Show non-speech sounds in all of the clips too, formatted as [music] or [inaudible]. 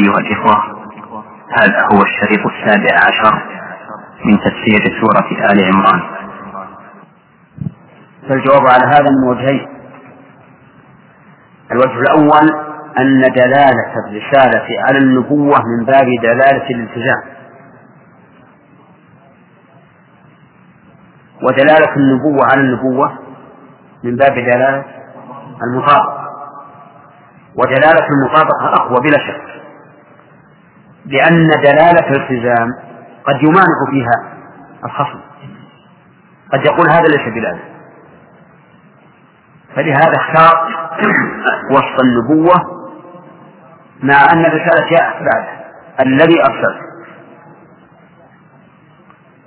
أيها الإخوة هذا هو الشريط السابع عشر من تفسير سورة آل عمران. فالجواب على هذا من وجهين. الوجه الأول أن دلالة الرسالة على النبوة من باب دلالة الالتزام. ودلالة النبوة على النبوة من باب دلالة المطابقة. ودلالة المطابقة أقوى بلا شك. لأن دلالة الالتزام قد يمانع فيها الخصم. قد يقول هذا ليس دلالة فلهذا اختار وصف النبوة مع أن الرسالة جاءت بعد الذي أرسل.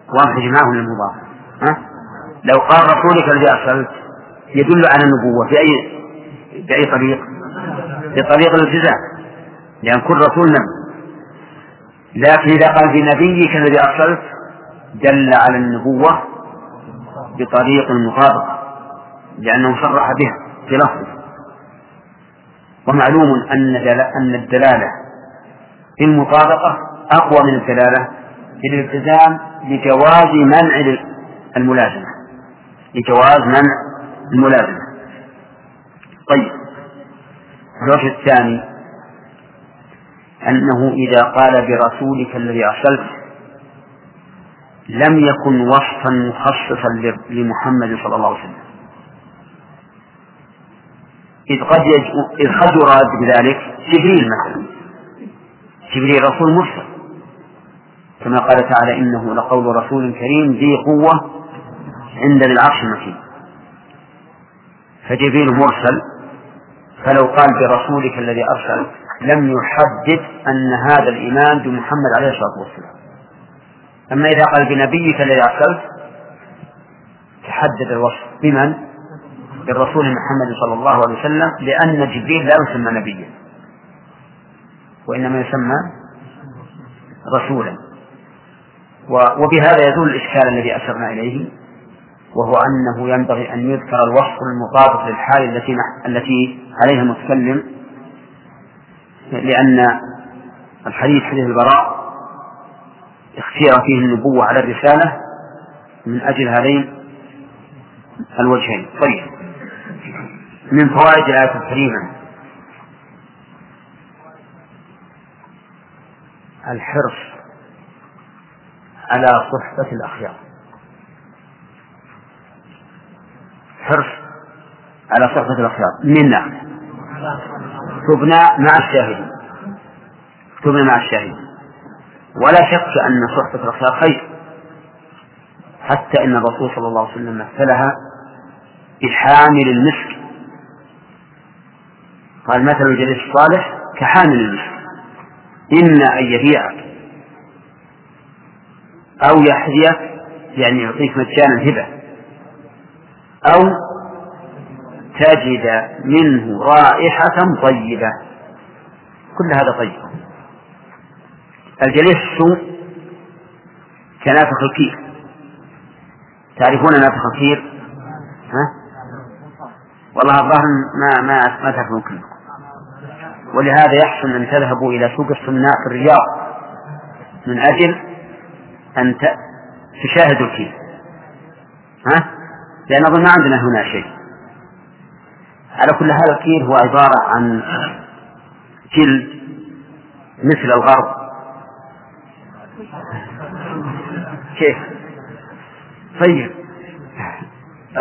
واضح معه للمضاف؟ لو قال رسولك الذي أرسلت يدل على النبوة بأي بأي طريق؟ بطريق الالتزام. لأن كل رسول نبي. لكن إذا قال بنبيك الذي أرسلت دل على النبوة بطريق المطابقة لأنه صرح بها في لفظه ومعلوم أن أن الدلالة في المطابقة أقوى من الدلالة في الالتزام لجواز منع الملازمة. لجواز منع الملازمة. طيب الوجه الثاني أنه إذا قال برسولك الذي أرسلت لم يكن وصفا مخصصا لمحمد صلى الله عليه وسلم. إذ قد إذ قد يراد بذلك جبريل مثلا. جبريل رسول مرسل. كما قال تعالى إنه لقول رسول كريم ذي قوة عند العرش المكين فجبريل مرسل. فلو قال برسولك الذي أرسل لم يحدد أن هذا الإيمان بمحمد عليه الصلاة والسلام. أما إذا قال بنبيك الذي أرسلت تحدد الوصف بمن؟ بالرسول محمد صلى الله عليه وسلم لأن جبريل لا يسمى نبيا. وإنما يسمى رسولا. وبهذا يزول الإشكال الذي أشرنا إليه وهو أنه ينبغي أن يذكر الوصف المطابق للحال التي التي عليها المتكلم لأن الحديث حديث البراء اختير فيه النبوة على الرسالة من أجل هذين الوجهين. طيب. من فوائد الآية الكريمة. الحرص على صحبة الأخيار. حرص على صحبة الأخيار. من؟ ناحية تبنى مع الشاهدين. تبنى مع الشاهدين. ولا شك أن صحبة الأخيار خير. حتى إن الرسول صلى الله عليه وسلم مثلها بحامل المسك. قال مثل الجليس الصالح؟ كحامل المسك. إما أن يبيعك أو يحذيك يعني يعطيك مجانا هبة. أو تجد منه رائحة طيبة. كل هذا طيب. الجليس كنافخ الكير. تعرفون نافخ الكير؟ ها؟ والله الظاهر ما ما ما تعرفون كلكم. ولهذا يحسن أن تذهبوا إلى سوق الصناع في الرياض. من أجل أن تشاهدوا الكير. ها؟ لأن أظن ما عندنا هنا شيء. على كل هذا الكيل هو عبارة عن جلد مثل الغرب. كيف؟ طيب.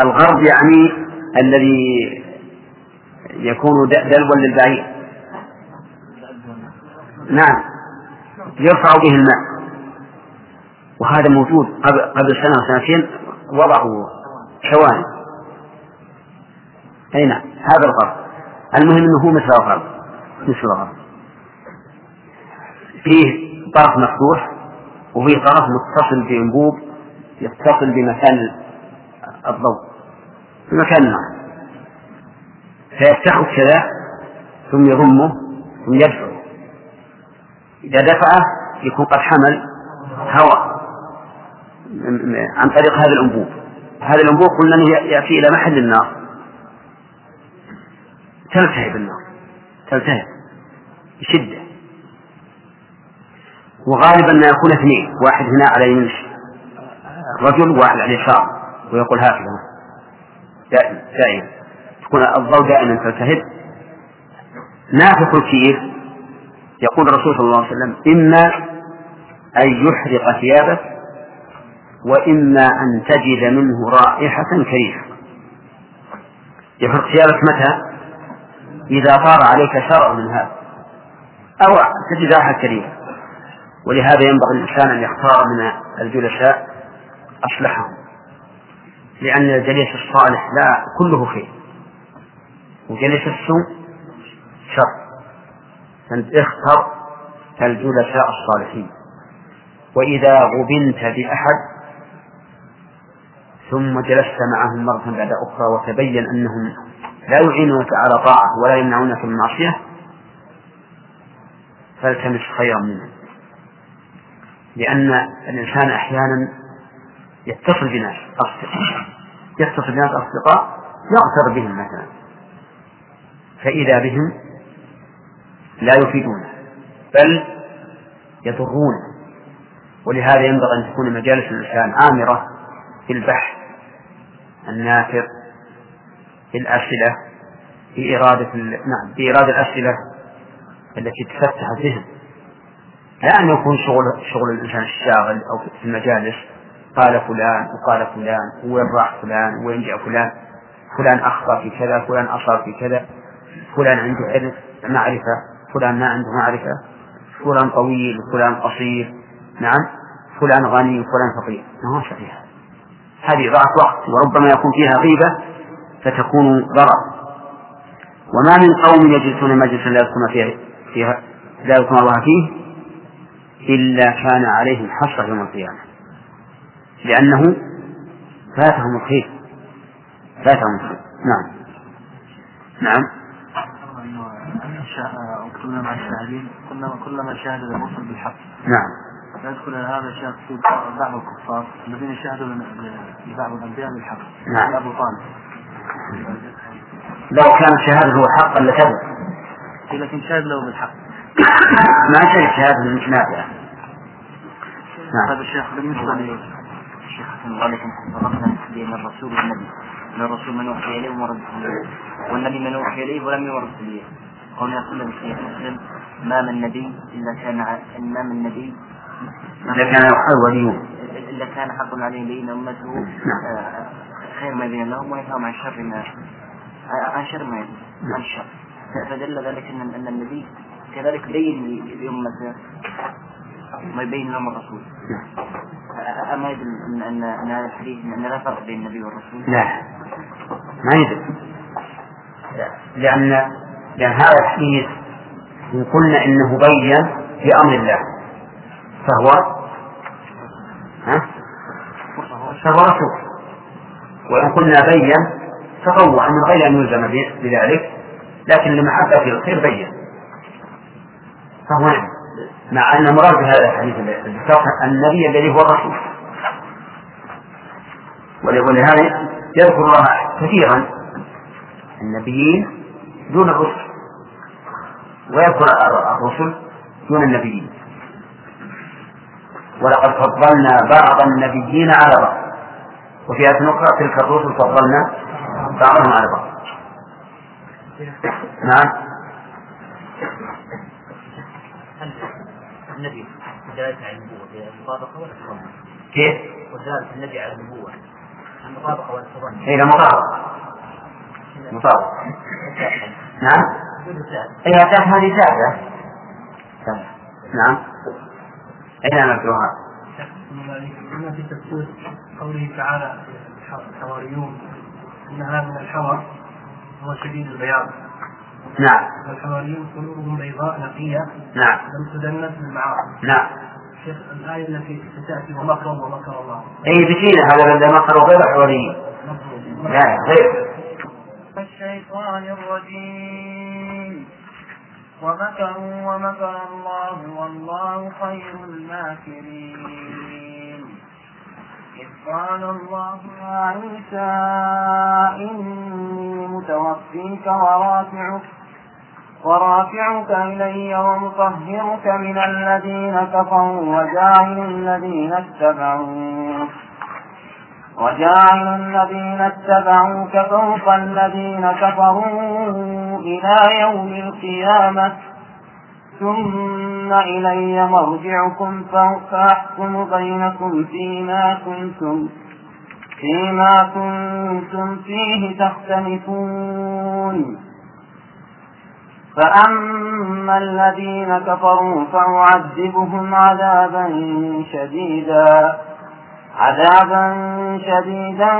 الغرب يعني الذي يكون دلوا للبعير. نعم. يرفع به الماء. وهذا موجود قبل سنة وسنتين وضعوا شواني أي نعم. هذا الغرض. المهم أنه مثل الغرض. مثل الغرض. فيه طرف مفتوح وفيه طرف متصل بأنبوب يتصل بمكان الضوء. في مكان ما. فيفتحه كذا ثم يضمه ثم يدفعه إذا دفعه يكون قد حمل هواء عن طريق هذا الأنبوب هذا الأنبوب قلنا أنه يأتي إلى محل النار. تلتهب النار تلتهب بشدة وغالبا ما يكون اثنين واحد هنا على يمين الرجل وواحد على اليسار ويقول هكذا. دائما دائما تكون الضوء دائما تلتهب. نافخ الكير يقول الرسول صلى الله عليه وسلم إما أن يحرق ثيابك وإما أن تجد منه رائحة كريهة. يحرق ثيابك متى؟ إذا طار عليك شرع من هذا. أو تجد رائحة كريهة ولهذا ينبغي الإنسان أن يختار من الجلساء أصلحهم. لأن الجليس الصالح لا كله خير. وجليس السوء شر. فأنت اختر الجلساء الصالحين. وإذا غبنت بأحد ثم جلست معهم مرة بعد أخرى وتبين أنهم لا يعينونك على طاعة ولا يمنعونك من معصية فالتمس خيرا منهم. لأن الإنسان أحيانا يتصل بناس أصدقاء يتصل بناس أصدقاء يغتر بهم مثلا فإذا بهم لا يفيدونه بل يضرونه. ولهذا ينبغي أن تكون مجالس الإنسان آمرة بالبحث النافع بالأسئلة بإرادة نعم بإرادة الأسئلة التي تفتح الذهن. لا أن يكون شغل شغل الإنسان الشاغل أو في المجالس قال فلان وقال فلان وين راح فلان وين جاء فلان فلان أخطأ في كذا فلان أصاب في كذا فلان عنده علم معرفة فلان ما عنده معرفة فلان طويل وفلان قصير نعم فلان غني وفلان فقير. ما هو صحيح؟ هذه إضاعة وقت وربما يكون فيها غيبة فتكون ضرر. وما من قوم يجلسون مجلسا لا يذكرون فيه فيها لا يذكرون الله فيه إلا كان عليهم حسرة يوم القيامة. لأنه فاتهم الخير. فاتهم الخير. نعم. نعم. كنا مع الشاهدين كنا كلما شاهد المرسل بالحق. نعم. يدخل هذا شاهد في بعض الكفار الذين شاهدوا لبعض الأنبياء بالحق. نعم. أبو طالب. لو كان الشهادة هو حقا لكذب لكن شاهد له بالحق. ما شهد شهادة مش نافعة نعم. هذا الشيخ بالنسبة الشيخ حسن الله عليكم. فرقنا بين الرسول والنبي من الرسول من أوحي إليه ومن إليه. والنبي من أوحي إليه ولم يورد اليه قول يقول صحيح مسلم ما من نبي إلا كان ما من نبي. إذا كان وليون إلا كان حق عليه بين أمته. نعم. آه، خير ما بين لهم وينهاهم عن شر ما عن شر ما نعم. عن الشر. فدل ذلك أن أن النبي كذلك بين لأمته ما يبين لهم الرسول نعم. أما يدل أن أن أن هذا الحديث أن لا فرق بين النبي والرسول. لا. ما يدل. لأن لأن هذا الحديث إن قلنا إنه بين بأمر الله. فهو ها؟ فهو رسول. وإن قلنا بين تطوع من غير أن يلزم بذلك لكن لمحبة الخير بين فهو نعم. مع أن مراد هذا الحديث النبي الذي هو الرسول. ولهذا يذكر الله كثيرا النبيين دون الرسل ويذكر الرسل دون النبيين. ولقد فضلنا بعض النبيين على بعض. وفي آية أخرى تلك الرسل فضلنا بعضهم على بعض نعم النبي دلالة على النبوة المطابقة ولا؟ كيف؟ ودلالة النبي على النبوة المطابقة ولا التضمن؟ إلى مطابقة مطابقة نعم أي هذه ثابتة نعم أين نبدوها؟ هنا في تفسير قوله تعالى الحواريون إن هذا من الحور هو شديد البياض. نعم. والحواريون قلوبهم بيضاء نقية نعم. لم تدنس بالمعاصي. نعم. شيخ الآية التي ستأتي ومكروا ومكر الله. أي بكينا هذا بدل مكر غير حواريين. لا غير الشيطان الرجيم. ومكروا ومكر الله والله خير الماكرين. قال الله يا عيسى إني متوفيك ورافعك ورافعك إلي ومطهرك من الذين كفروا وجاعل الذين اتبعوك وجاعل الذين اتبعوك فوق الذين كفروا إلى يوم القيامة. ثم إلي مرجعكم فأحكم بينكم فيما كنتم فيما كنتم فيه تختلفون. فأما الذين كفروا فأعذبهم عذابا شديدا عذابا شديدا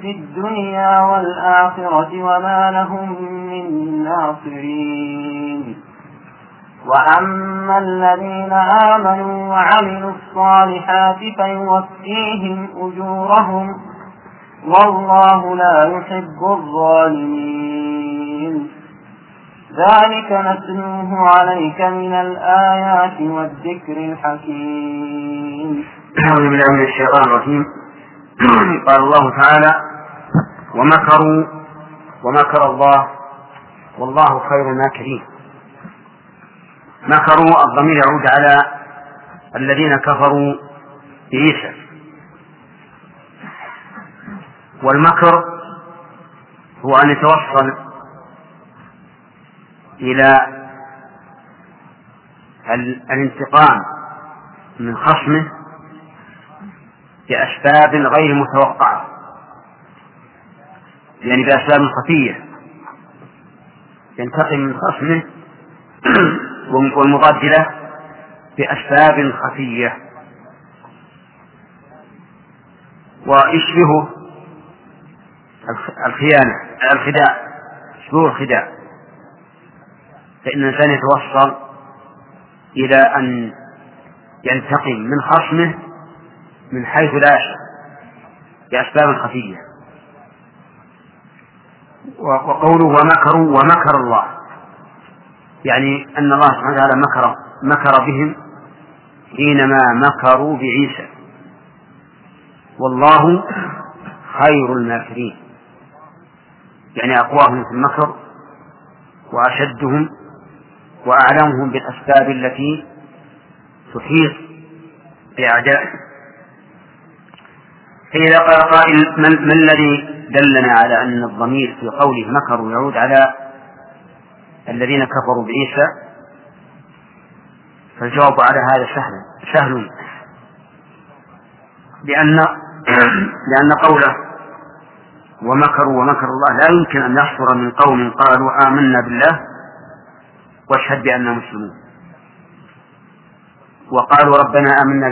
في الدنيا والآخرة وما لهم من ناصرين. وأما الذين آمنوا وعملوا الصالحات فيوفيهم أجورهم والله لا يحب الظالمين ذلك نتلوه عليك من الآيات والذكر الحكيم أعوذ بالله من الشيطان الرجيم. قال الله تعالى ومكروا ومكر الله والله خير الماكرين. مكروا الضمير يعود على الذين كفروا بعيسى والمكر هو أن يتوصل إلى الانتقام من خصمه بأسباب غير متوقعة. يعني بأسباب خفية. ينتقم من خصمه والمضاد له بأسباب خفية. ويشبه الخيانة الخداع يشبه الخداع. فإن الإنسان يتوصل إلى أن ينتقم من خصمه من حيث لا بأسباب خفية. وقوله ومكروا ومكر الله. يعني أن الله سبحانه وتعالى مكر مكر بهم حينما مكروا بعيسى. والله خير الماكرين. يعني أقواهم في المكر وأشدهم وأعلمهم بالأسباب التي تحيط بأعدائهم. فإذا قال قائل من الذي دلنا على أن الضمير في قوله مكروا يعود على الذين كفروا بعيسى فالجواب على هذا سهل سهل. لأن لأن قوله ومكروا ومكر الله لا يمكن أن يحصر من قوم قالوا آمنا بالله واشهد بأننا مسلمون. وقالوا ربنا آمنا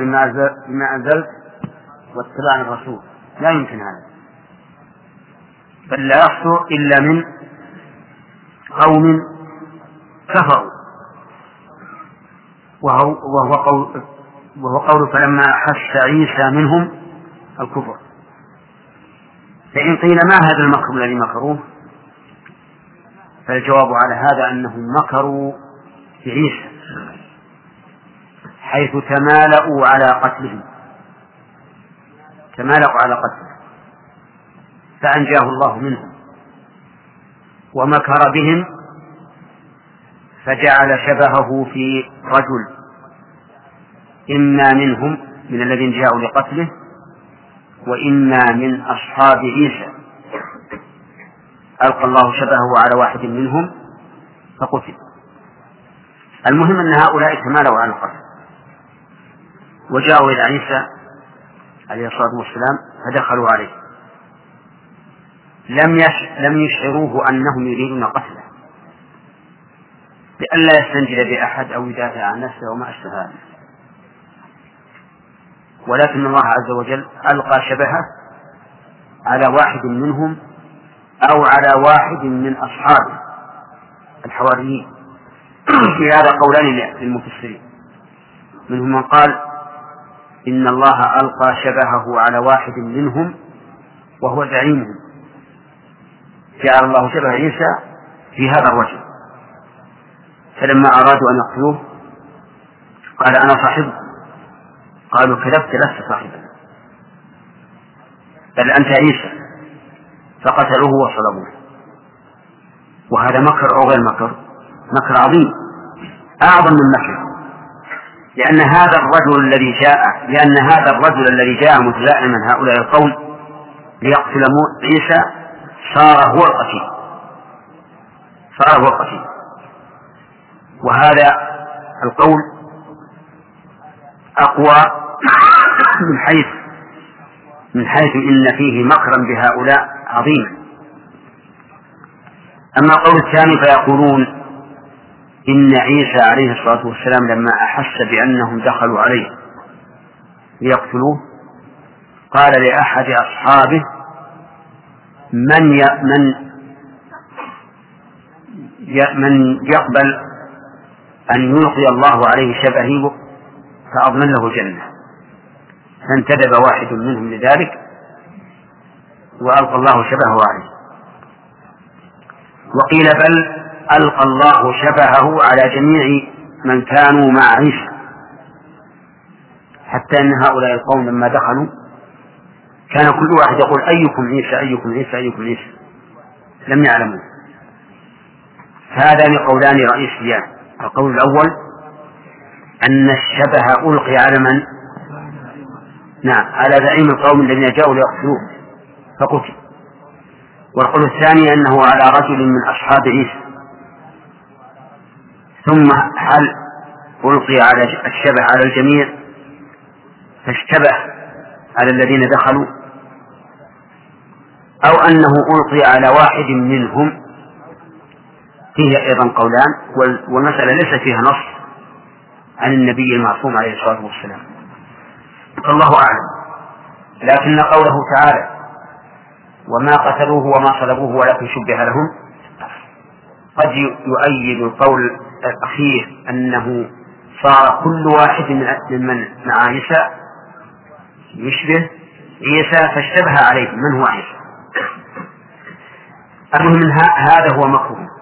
بما أنزلت واتباع الرسول. لا يمكن هذا. بل لا يحصل إلا من قوم كفروا وهو, وهو قول وهو قول فلما أحس عيسى منهم الكفر. فإن قيل ما هذا المكر الذي مكروه؟ فالجواب على هذا أنهم مكروا بعيسى حيث تمالؤوا على قتله تمالقوا على قتله فأنجاه الله منهم. ومكر بهم فجعل شبهه في رجل إما منهم من الذين جاءوا لقتله وإما من أصحاب عيسى. ألقى الله شبهه على واحد منهم فقتل. المهم أن هؤلاء تمالوا على القتل. وجاءوا إلى عيسى عليه الصلاة والسلام فدخلوا عليه. لم. لم يشعروه أنهم يريدون قتله. لئلا يستنجد بأحد أو يدافع عن نفسه وما أشبه هذا ولكن الله عز وجل ألقى شبهة على واحد منهم أو على واحد من أصحابه الحواريين. في هذا قولان للمفسرين. منهم من قال إن الله ألقى شبهه على واحد منهم وهو زعيمهم. جعل الله شبه عيسى في هذا الرجل. فلما أرادوا أن يقتلوه قال أنا صاحبه قالوا كذبت لست صاحبنا بل أنت عيسى. فقتلوه وصلبوه. وهذا مكر أو غير مكر؟ مكر عظيم. أعظم من مكر. لأن هذا الرجل الذي جاء لأن هذا الرجل الذي جاء متلائما هؤلاء القوم ليقتل عيسى صار هو القتيل. صار هو القتيل. وهذا القول أقوى من حيث من حيث إن فيه مكرا بهؤلاء عظيما أما القول الثاني فيقولون إن عيسى عليه الصلاة والسلام لما أحس بأنهم دخلوا عليه ليقتلوه قال لأحد أصحابه من ي... من ي... من يقبل أن يلقي الله عليه شبهه فأضمن له الجنة فانتدب واحد منهم لذلك وألقى الله شبهه عليه. وقيل بل ألقى الله شبهه على جميع من كانوا مع عيسى. حتى أن هؤلاء القوم لما دخلوا كان كل واحد يقول أيكم عيسى أيكم عيسى أيكم عيسى. لم يعلموا. هذان قولان رئيسيان. القول الأول أن الشبه ألقي على من؟ نعم على زعيم القوم الذين جاءوا ليقتلوه فقتل. والقول الثاني أنه على رجل من أصحاب عيسى. ثم هل ألقي على الشبه على الجميع؟ فاشتبه على الذين دخلوا. أو أنه ألقي على واحد منهم فيه أيضا قولان والمسألة ليس فيها نص عن النبي المعصوم عليه الصلاة والسلام. الله أعلم. لكن قوله تعالى وما قتلوه وما صلبوه ولكن شبه لهم قد يؤيد القول الأخير أنه صار كل واحد من مع عيسى يشبه عيسى فاشتبه عليه. من هو عيسى؟ المهم هذا هو مكروه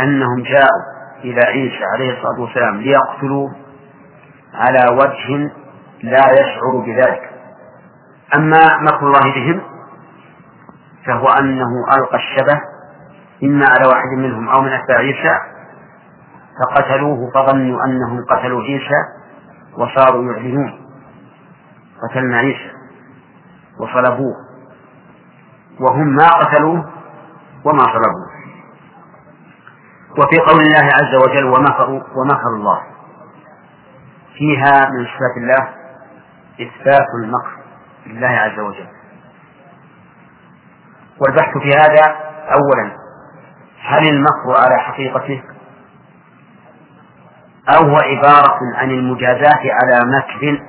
أنهم جاءوا إلى عيسى عليه الصلاة والسلام ليقتلوه على وجه لا يشعر بذلك. أما مكر الله بهم فهو أنه ألقى الشبه إما على واحد منهم أو من أتباع عيسى فقتلوه فظنوا أنهم قتلوا عيسى وصاروا يعلنون. قتلنا عيسى وصلبوه وهم ما قتلوه وما صلبوه. وفي قول الله عز وجل ومكروا ومكر الله. فيها من صفات الله إثبات المكر لله عز وجل. والبحث في هذا أولا هل المكر على حقيقته؟ أو هو عبارة عن المجازاة على مكر؟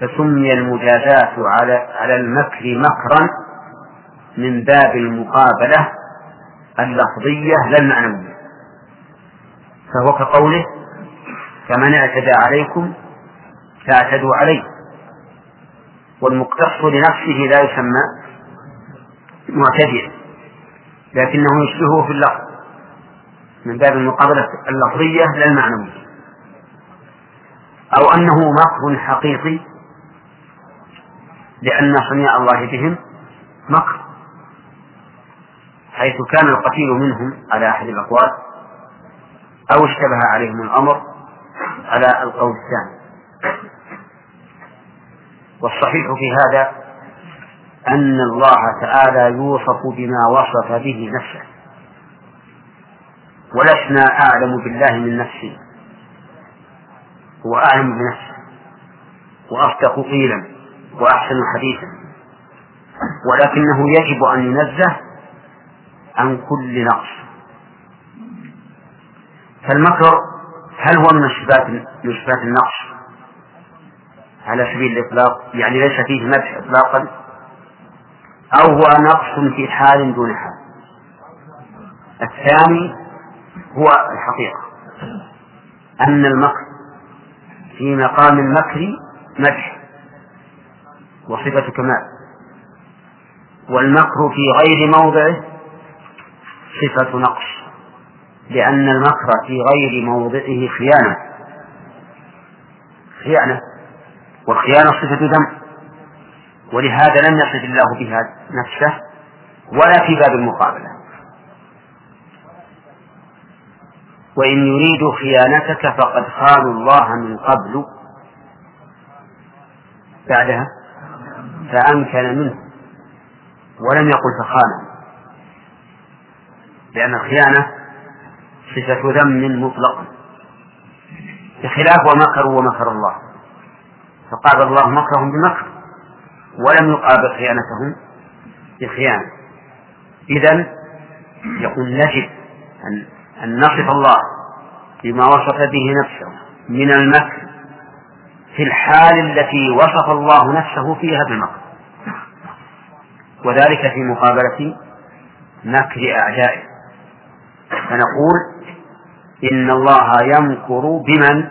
فسمي المجازاة على على المكر مكرا من باب المقابلة اللفظية لا المعنوية. فهو كقوله فمن اعتدى عليكم فاعتدوا عليه. والمقتص لنفسه لا يسمى معتديا لكنه يشبهه في اللفظ. من باب المقابلة اللفظية لا المعنوية. أو أنه مكر حقيقي لأن صنيع الله بهم مكر حيث كان القتيل منهم على أحد الأقوال أو اشتبه عليهم الأمر على القول الثاني. والصحيح في هذا أن الله تعالى يوصف بما وصف به نفسه. ولسنا أعلم بالله من نفسه هو أعلم بنفسه وأصدق قيلا. وأحسن حديثا. ولكنه يجب أن ينزه عن كل نقص. فالمكر هل هو من صفات من صفات النقص؟ على سبيل الإطلاق يعني ليس فيه مدح إطلاقا؟ أو هو نقص في حال دون حال. الثاني هو الحقيقة. أن المكر في مقام المكر مدح وصفة كمال. والمكر في غير موضعه صفة نقص لأن المكر في غير موضعه خيانة. خيانة والخيانة صفة ذنب ولهذا لم يصف الله بها نفسه ولا في باب المقابلة. وإن يريدوا خيانتك فقد خانوا الله من قبل. بعدها فأمكن منه ولم يقل فخانه. لأن الخيانة صفة ذم مطلق. بخلاف ومكروا ومكر الله. فقابل الله مكرهم بمكر ولم يقابل خيانتهم بخيانة. إذا يقول نجد أن أن نصف الله بما وصف به نفسه من المكر في الحال التي وصف الله نفسه فيها بالمكر. وذلك في مقابلة مكر أعدائه. فنقول إن الله يمكر بمن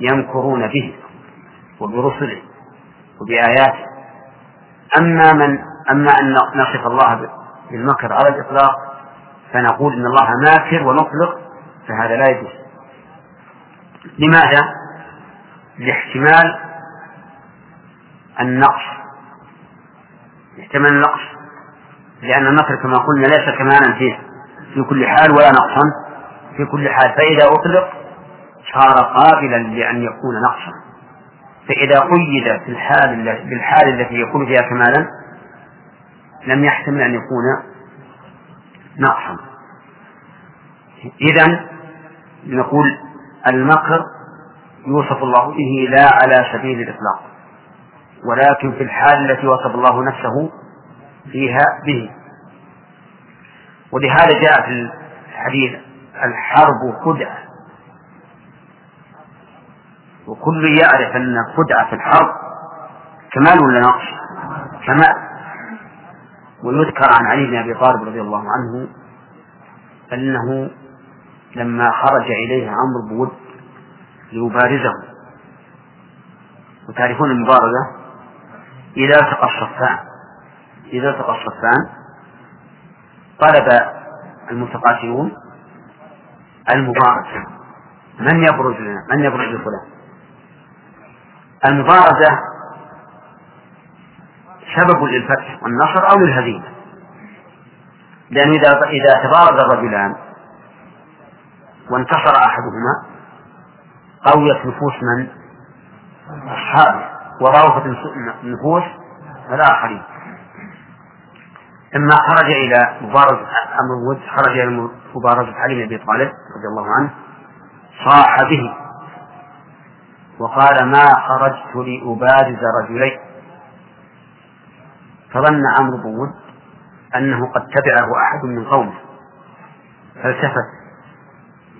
يمكرون به وبرسله وبآياته. أما من أما أن نصف الله بالمكر على الإطلاق فنقول إن الله ماكر ونطلق فهذا لا يجوز. لماذا؟ لاحتمال النقص. احتمال النقص. لأن النصر كما قلنا ليس كمالا فيه. في كل حال ولا نقصا. في كل حال فإذا أطلق صار قابلا لأن يكون نقصا. فإذا قيد في الحال بالحال التي يكون فيها كمالا لم يحتمل أن يكون نقصا. إذا نقول المكر يوصف الله به لا على سبيل الإطلاق ولكن في الحال التي وصف الله نفسه فيها به. ولهذا جاء في الحديث الحرب خدعة. وكل يعرف أن الخدعة في الحرب كمال ولا نقص؟ كمال. ويذكر عن علي بن أبي طالب رضي الله عنه أنه لما خرج إليه عمرو بود ليبارزه. وتعرفون المبارزة؟ إذا التقى الصفان. إذا التقى الصفان طلب المتقاتلون المبارزة من يبرز لنا؟ من يبرز لفلان؟ المبارزة سبب للفتح والنصر أو للهزيمة. لأن إذا إذا تبارز الرجلان وانتصر أحدهما قويت نفوس من؟ أصحابه وضعفت نفوس الآخرين. لما خرج إلى مبارزة أمر الود خرج إلى مبارزة علي بن أبي طالب رضي الله عنه صاح به وقال ما خرجت لأبارز رجلين فظن عمرو بن ود أنه قد تبعه أحد من قومه فالتفت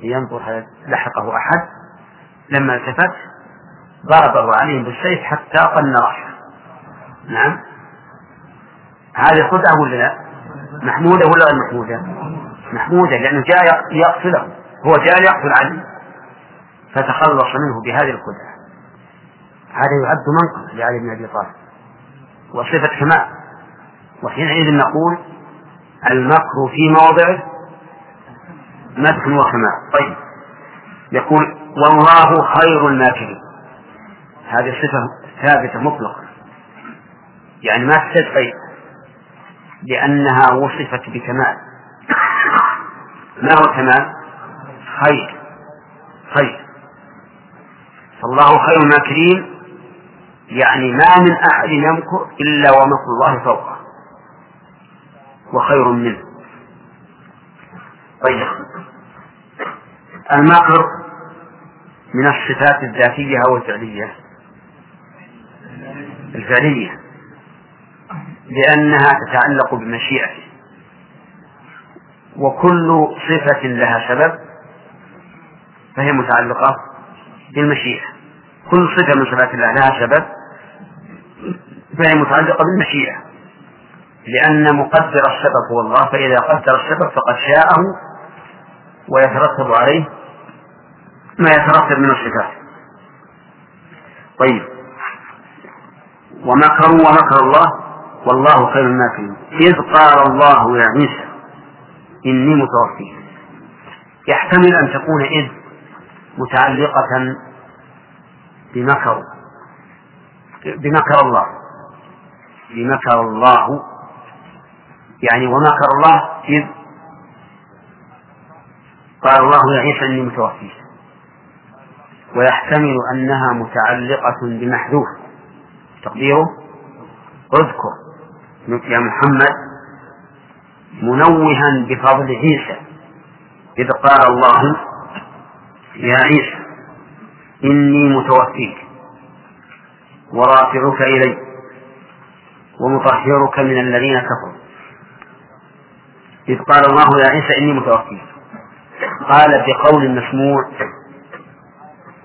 لينظر هل لحقه أحد. لما التفت ضربه عليهم بالسيف حتى قن رأسه. نعم. هذه خدعة ولا لا؟ محمودة ولا غير محمودة؟ محمودة لأنه جاء يقتله هو جاء يقتل علي فتخلص منه بهذه الخدعة هذا يعد منقص لعلي بن أبي طالب. وصفة كمال وحينئذ نقول المكر في موضعه مدح وكمال طيب. يقول والله خير الماكرين. هذه صفة ثابتة مطلقة. يعني ما تحتاج لأنها وصفت بكمال. ما هو كمال؟ خير. خير. فالله خير الماكرين يعني ما من أحد يمكر إلا ومكر الله فوقه. وخير منه. طيب. المكر من الصفات الذاتية أو الفعلية؟ الفعلية. لأنها تتعلق بمشيئته. وكل صفة لها سبب فهي متعلقة بالمشيئة. كل صفة من صفات الله لها سبب فهي متعلقة بالمشيئة. لأن مقدر السبب هو الله فإذا قدر السبب فقد شاءه ويترتب عليه ما يترتب من الصفات. طيب. ومكروا ومكر الله والله خير الماكرين إذ قال الله يا عيسى إني متوفيك يحتمل أن تكون إذ متعلقة بمكر بمكر الله. بمكر الله. يعني ومكر الله إذ قال الله يا عيسى إني متوفيك ويحتمل أنها متعلقة بمحذوف. تقديره؟ اذكر. يا محمد منوها بفضل عيسى إذ قال الله يا عيسى إني متوفيك ورافعك إلي ومطهرك من الذين كفروا. إذ قال الله يا عيسى إني متوفيك. قال بقول مسموع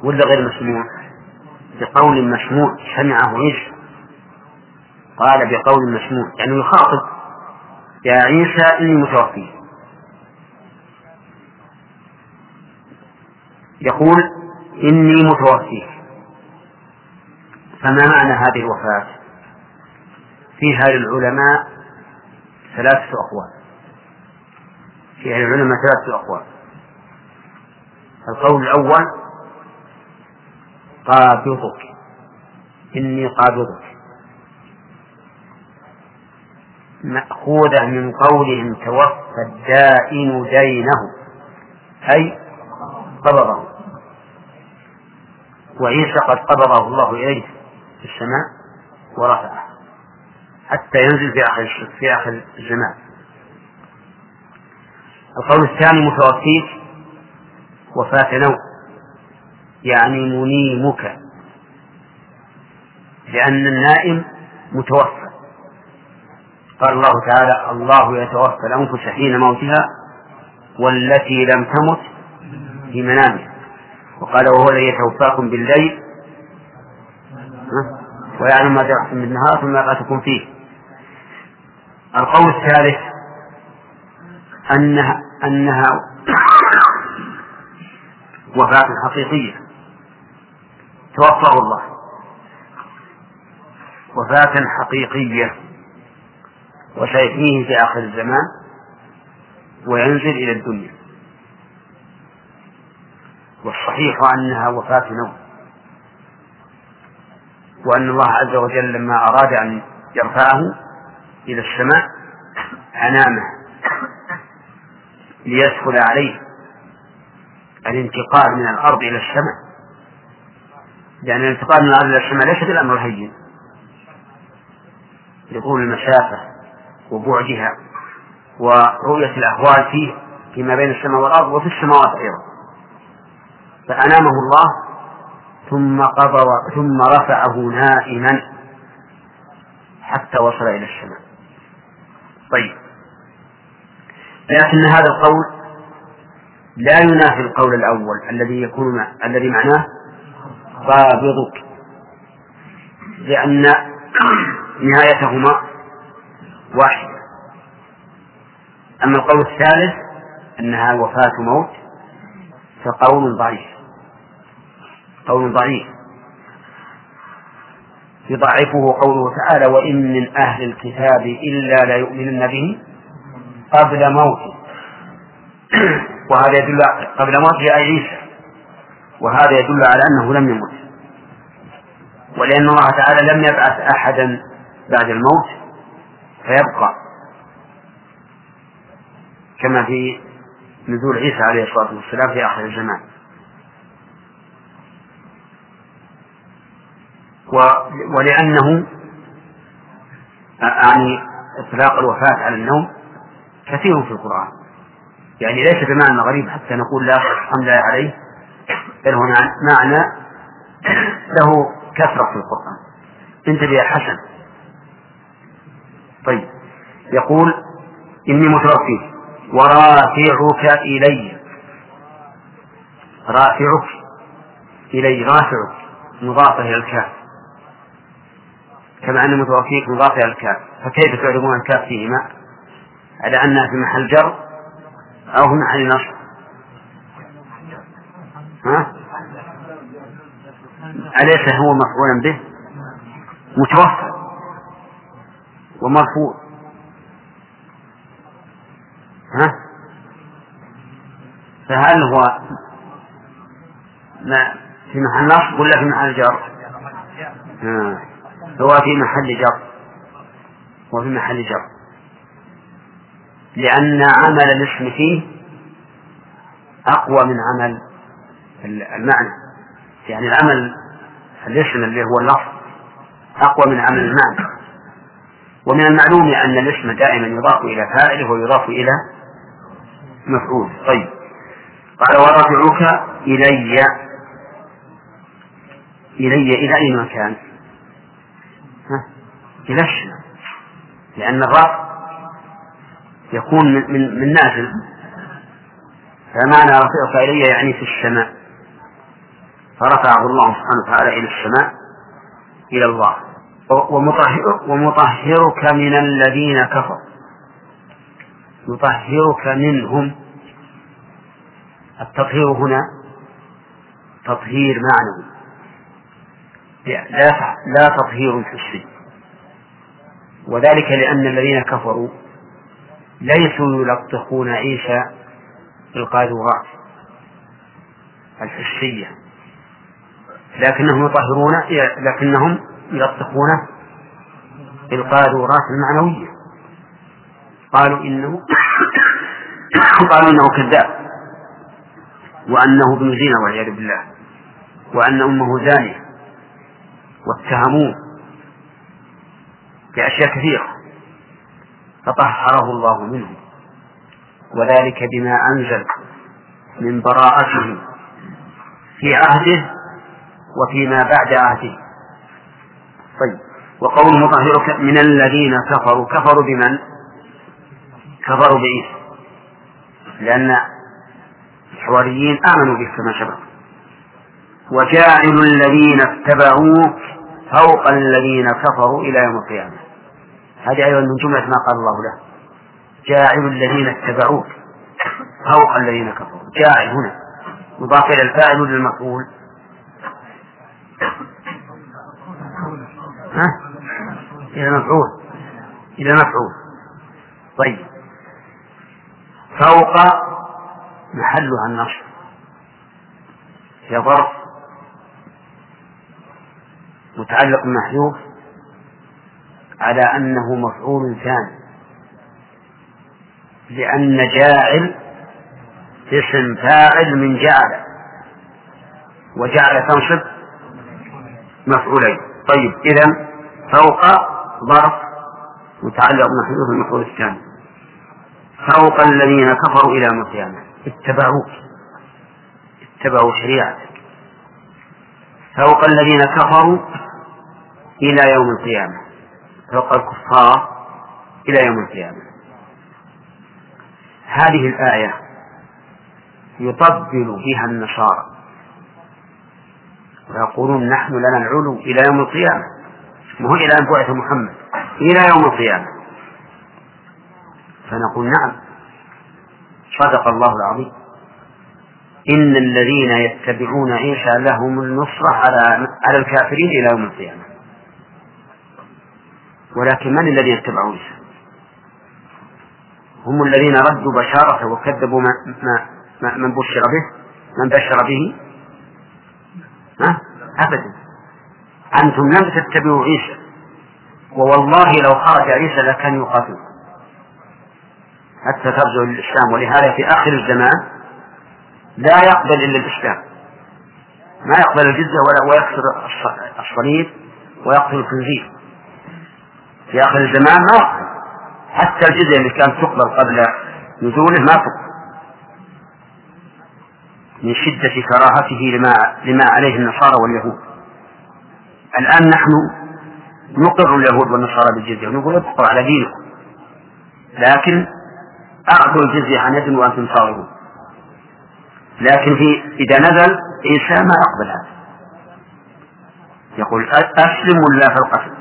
ولا غير مسموع؟ بقول مسموع سمعه عيسى. قال بقول مسموع يعني يخاطب يا عيسى إني متوفيك يقول إني متوفيك فما معنى هذه الوفاة؟ فيها للعلماء ثلاثة أقوال. فيها للعلماء ثلاثة أقوال. القول الأول قابضك. إني قابضك. مأخوذة من قولهم توفى الدائن دينه. أي قبضه وعيسى قد قبضه الله إليه في السماء ورفعه. حتى ينزل في آخر في آخر الزمان القول الثاني متوفيك وفاة نوم. يعني منيمك. لأن النائم متوفى. قال الله تعالى الله يتوفى الأنفس حين موتها والتي لم تمت في منامها. وقال وهو الذي يتوفاكم بالليل. ويعلم ما جرحتم بالنهار ثم يبعثكم فيه. القول الثالث أنها أنها [coughs] وفاة حقيقية. توفاه الله. وفاة حقيقية. وسيحييه في آخر الزمان وينزل إلى الدنيا. والصحيح أنها وفاة نوم. وأن الله عز وجل لما أراد أن يرفعه إلى السماء أنامه ليسهل عليه الانتقال من الأرض إلى السماء. لأن الانتقال من الأرض إلى السماء ليس بالأمر الهين. لطول المسافة وبعدها ورؤية الأهوال فيه فيما بين السماء والأرض وفي السماوات أيضا. فأنامه الله ثم قبض ثم رفعه نائما حتى وصل إلى السماء. طيب. لكن هذا القول لا ينافي القول الأول الذي يكون مع... الذي معناه قابضك لأن [clears throat] نهايتهما واحدة أما القول الثالث أنها وفاة موت فقول ضعيف. قول ضعيف. يضعفه قوله تعالى وإن من أهل الكتاب إلا ليؤمنن به قبل موته. [clears throat] وهذا يدل قبل موته أي عيسى. وهذا يدل على أنه لم يمت. ولأن الله تعالى لم يبعث أحدا بعد الموت. فيبقى كما في نزول عيسى عليه الصلاة والسلام في آخر الزمان. ولأنه يعني إطلاق الوفاة على النوم كثير في القرآن. يعني ليس بمعنى غريب حتى نقول لا حمد عليه بل هنا معنى له كثرة في القرآن. انتبه يا حسن. طيب. يقول إني متوفيك ورافعك إلي. رافعك إلي. رافعك. مضافة إلى الكاف. كما أن متوفيك مضافة إلى الكاف. فكيف تعرفون الكاف فيهما؟ على أنها في محل جر أو في محل نصب ها؟ أليس هو مفعولا به؟ متوفى. ومرفوع ها؟ فهل هو ما في محل نصب ولا في محل جر؟ آه. هو في محل جر هو في محل جر لأن عمل الاسم فيه أقوى من عمل المعنى يعني العمل الاسم اللي هو اللفظ أقوى من عمل المعنى ومن المعلوم أن الاسم دائما يضاف إلى فاعله ويضاف إلى مفعول. طيب. قال ورافعك إلي. إلي إلى أي مكان؟ ها؟ إلى الشمال. لأن الرفع يكون من, من, من نازل. فمعنى رفعك إلي يعني في السماء فرفعه الله سبحانه وتعالى إلى السماء إلى الله ومطهرك من الذين كفروا. يطهرك منهم. التطهير هنا تطهير معنوي لا لا تطهير حسي وذلك لأن الذين كفروا ليسوا يلطخون عيسى بالقاذورات الحسية. لكنهم يطهرون لكنهم يلطخونه بالقاذورات المعنوية. قالوا إنه [coughs] قالوا إنه كذاب. وأنه ابن زنا والعياذ بالله. وأن أمه زانية. واتهموه بأشياء كثيرة. فطهره الله منه وذلك بما أنزل من براءته في عهده وفيما بعد عهده. طيب. وقول مطهرك من الذين كفروا. كفروا بمن؟ كفروا بعيسى لأن الحواريين آمنوا به كما سبق. وجاعل الذين اتبعوك فوق الذين كفروا إلى يوم القيامة. هذه أيضا من جملة ما قال الله له. جاعل الذين اتبعوك فوق الذين كفروا. جاعل هنا. مضاف إلى الفاعل للمفعول. ها؟ إلى مفعول. إلى مفعول. طيب. فوق محلها النصب. هي ظرف. متعلق محذوف على أنه مفعول ثاني. لأن جاعل اسم فاعل من جعل. وجعل تنصب مفعولين. طيب إذا فوق ظرف متعلق محذوف المفعول الثاني فوق الذين كفروا إلى يوم القيامة. اتبعوك. اتبعوا شريعتك. فوق الذين كفروا إلى يوم القيامة. فوق الكفار إلى يوم القيامة. هذه الآية يطبل بها النصارى. ويقولون نحن لنا العلو إلى يوم القيامة. ما هو إلى أن بعث محمد؟ إلى يوم القيامة. فنقول نعم. صدق الله العظيم. إن الذين يتبعون عيسى لهم النصرة على على الكافرين إلى يوم القيامة. ولكن من الذين اتبعوا عيسى؟ هم الذين ردوا بشارته وكذبوا ما, ما من بشر به من بشر به ها؟ أبدا. أنتم لم تتبعوا عيسى. ووالله لو خرج عيسى لكان يقاتل. حتى ترجع للإسلام. ولهذا في آخر الزمان لا يقبل إلا الإسلام. ما يقبل الجزية ولا ويكسر الصليب ويقتل الخنزير. في آخر الزمان ما يقبل. حتى الجزية اللي كانت تقبل قبل نزوله ما تقبل. من شدة كراهته لما لما عليه النصارى واليهود. الآن نحن نقر اليهود والنصارى بالجزية ونقول ابقوا على دينكم. لكن أعطوا الجزية عن يد وأنتم صاغرون. لكن في إذا نزل عيسى ما يقبل هذا يقول أسلم ولا في القتل.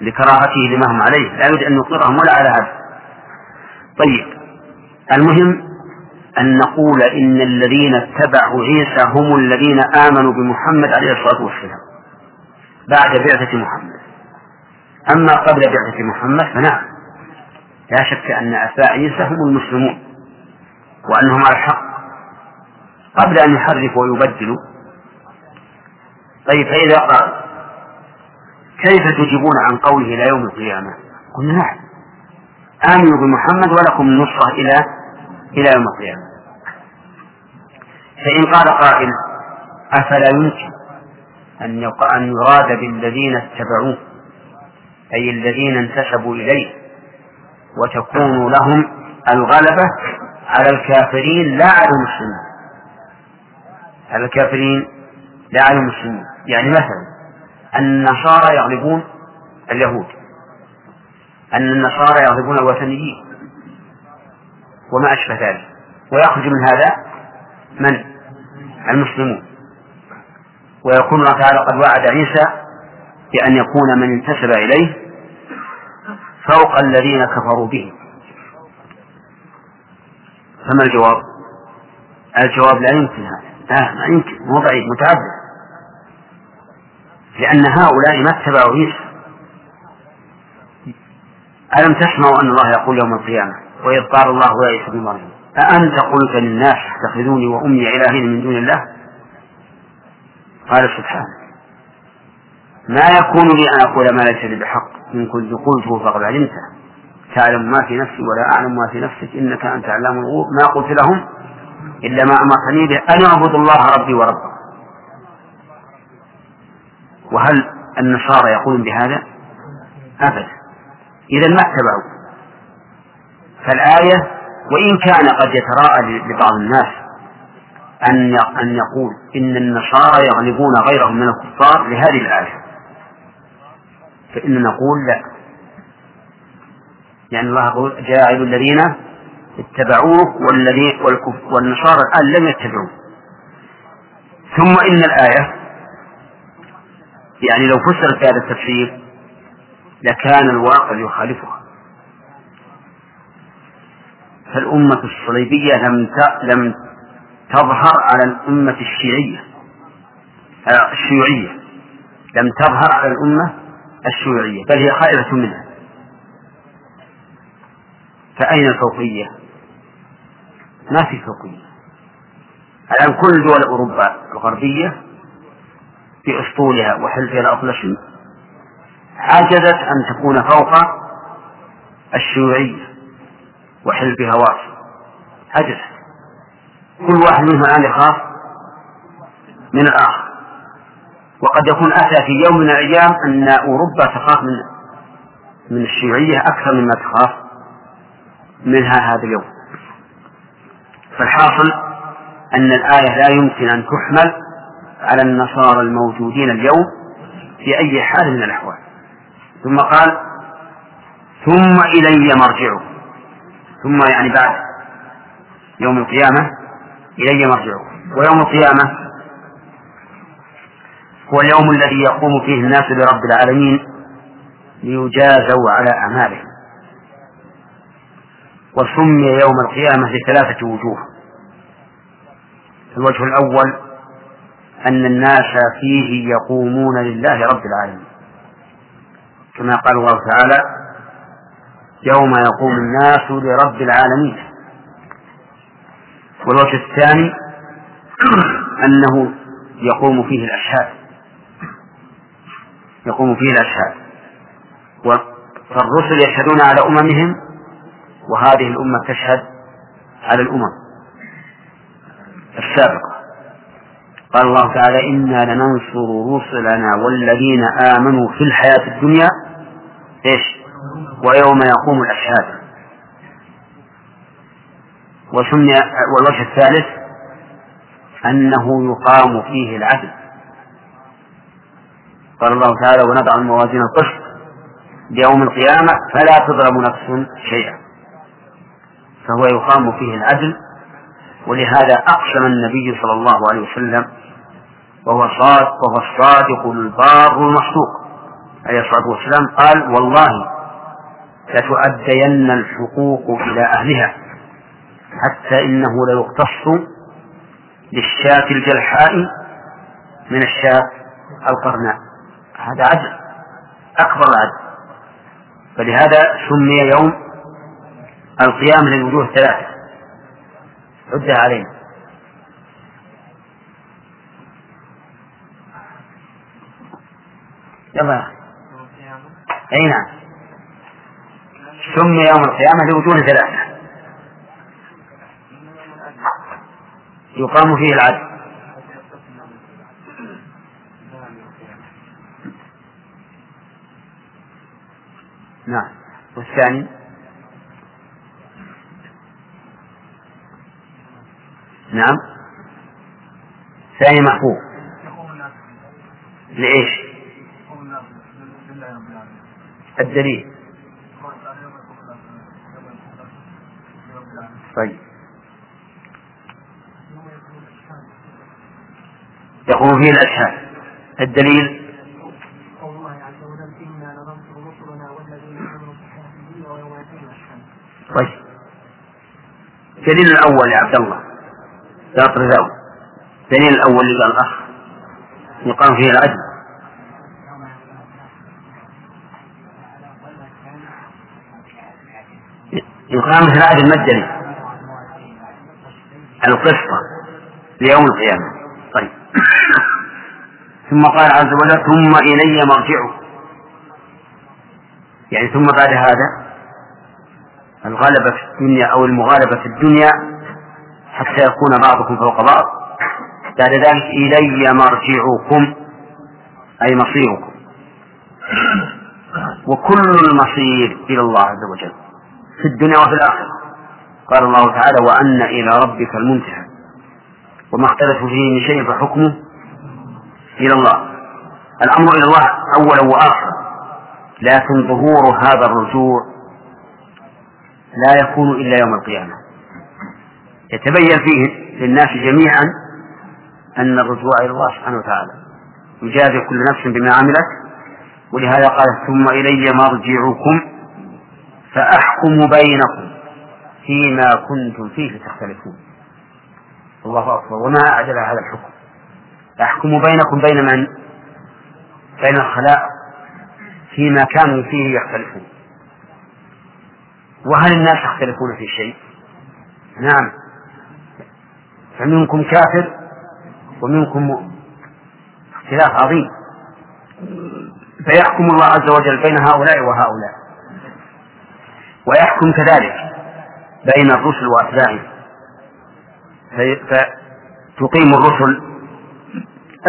لكراهته لما هم عليه. لا يريد أن نقرهم ولا على هذا. طيب المهم أن نقول إن الذين اتبعوا عيسى هم الذين آمنوا بمحمد عليه الصلاة والسلام بعد بعثة محمد. أما قبل بعثة محمد فنعم. لا شك أن أتباع عيسى هم المسلمون وأنهم على الحق. قبل أن يحرفوا ويبدلوا. طيب فإذا قال كيف تجيبون عن قوله إلى يوم القيامة؟ قلنا نعم. آمنوا بمحمد ولكم النصرة إلى إلى يوم القيامة. فإن قال قائل أفلا يمكن أن أن يراد بالذين اتبعوه أي الذين انتسبوا إليه وتكون لهم الغلبة على الكافرين لا على المسلمين. على الكافرين لا على المسلمين. يعني مثلا النصارى يغلبون اليهود. أن النصارى يغلبون الوثنيين. وما أشبه ذلك. ويخرج من هذا من؟ المسلمون. ويكون الله تعالى قد وعد عيسى بأن يكون من انتسب إليه فوق الذين كفروا به. فما الجواب؟ الجواب لا يمكن هذا. لا ما يمكن. مو بعيد متعدد لأن هؤلاء ما اتبعوا عيسى. ألم تسمعوا أن الله يقول يوم القيامة؟ وإذ قال الله يا عيسى مريم أأنت قلت للناس اتخذوني وأمي إلهين من دون الله؟ قال سبحانه ما يكون لي أن أقول ما ليس لي بحق إن كنت قلته فقد علمته تعلم ما في نفسي ولا أعلم ما في نفسك إنك أنت علام الغيوب. ما قلت لهم إلا ما أمرتني به أن أعبد الله ربي وربكم. وهل النصارى يقولون بهذا؟ أبدا. إذا ما اتبعوا فالآية وإن كان قد يتراءى لبعض الناس أن أن يقول إن النصارى يغلبون غيرهم من الكفار لهذه الآية. فإن نقول لا. يعني الله جاعل الذين اتبعوه والذين والنصارى الآن لم يتبعوه. ثم إن الآية يعني لو فسرت بهذا التفسير لكان الواقع يخالفها. فالأمة الصليبية لم لم تظهر على الأمة الشيعية آه، الشيوعية. لم تظهر على الأمة الشيوعية بل هي خائفة منها. فأين الفوقية؟ ما في فوقية. الآن كل دول أوروبا الغربية بأسطولها وحلفها الأطلسي عجزت أن تكون فوق الشيوعية. وحلفها واصل عجزت كل واحد منهم الآن يخاف من الآخر. وقد يكون أتى في يوم من الأيام أن أوروبا تخاف من من الشيوعية أكثر مما تخاف منها هذا اليوم. فالحاصل أن الآية لا يمكن أن تحمل على النصارى الموجودين اليوم في أي حال من الأحوال. ثم قال ثم إلي مرجعكم. ثم يعني بعد يوم القيامة إلي مرجعكم. ويوم القيامة هو اليوم الذي يقوم فيه الناس لرب العالمين ليجازوا على أعمالهم. وسمي يوم القيامة لثلاثة وجوه. الوجه الأول أن الناس فيه يقومون لله رب العالمين. كما قال الله تعالى يوم يقوم الناس لرب العالمين. والوجه الثاني [clears throat] أنه يقوم فيه الأشهاد. يقوم فيه الأشهاد. فالرسل يشهدون على أممهم وهذه الأمة تشهد على الأمم السابقة. قال الله تعالى إنا لننصر رسلنا والذين آمنوا في الحياة الدنيا. إيش؟ ويوم يقوم الأشهاد. وسمي والوجه الثالث أنه يقام فيه العدل. قال الله تعالى ونضع الموازين القسط ليوم القيامة فلا تظلم نفس شيئا. فهو يقام فيه العدل ولهذا أقسم النبي صلى الله عليه وسلم وهو صادق وهو الصادق البار المصدوق. عليه الصلاة والسلام قال والله لتؤدين الحقوق إلى أهلها حتى إنه ليقتص للشاة الجلحاء من الشاة القرناء. هذا عدل أكبر العدل. فلهذا سمي يوم القيامة للوجوه الثلاثة. عدها علينا. يلا. أي نعم. سمي يوم القيامة لوجوه ثلاثة يقام فيه العدل. نعم. والثاني؟ نعم. ثاني محفوظ. لإيش؟ الدليل. طيب. يقوم فيه الأشهاد. الدليل؟ طيب. الدليل الأول يا عبد الله. لا ترزقوا الدليل الأول اللي قال الأخ. يقام فيه العدل. يقام في العهد المدني القصة ليوم القيامة. طيب. ثم قال عز وجل ثم إلي مرجعكم. يعني ثم بعد هذا الغلبة في الدنيا أو المغالبة في الدنيا حتى يكون بعضكم فوق بعض. بعد ذلك إلي مرجعكم أي مصيركم. وكل المصير إلى الله عز وجل في الدنيا وفي الآخرة. قال الله تعالى وأن إلى ربك المنتهى. وما اختلفوا فيه من شيء فحكمه إلى الله. الأمر إلى الله أولا وآخرا. لكن ظهور هذا الرجوع لا يكون إلا يوم القيامة. يتبين فيه للناس جميعا أن الرجوع إلى الله سبحانه وتعالى. يجازي كل نفس بما عملت. ولهذا قال ثم إلي مرجعكم فأحكم بينكم. فيما كنتم فيه تختلفون. الله أكبر. وما أعجل هذا الحكم. أحكم بينكم بين من؟ بين الخلاء فيما كانوا فيه يختلفون. وهل الناس يختلفون في شيء؟ نعم. فمنكم كافر ومنكم اختلاف عظيم. فيحكم الله عز وجل بين هؤلاء وهؤلاء. ويحكم كذلك. بين الرسل وأتباعهم فتقيم الرسل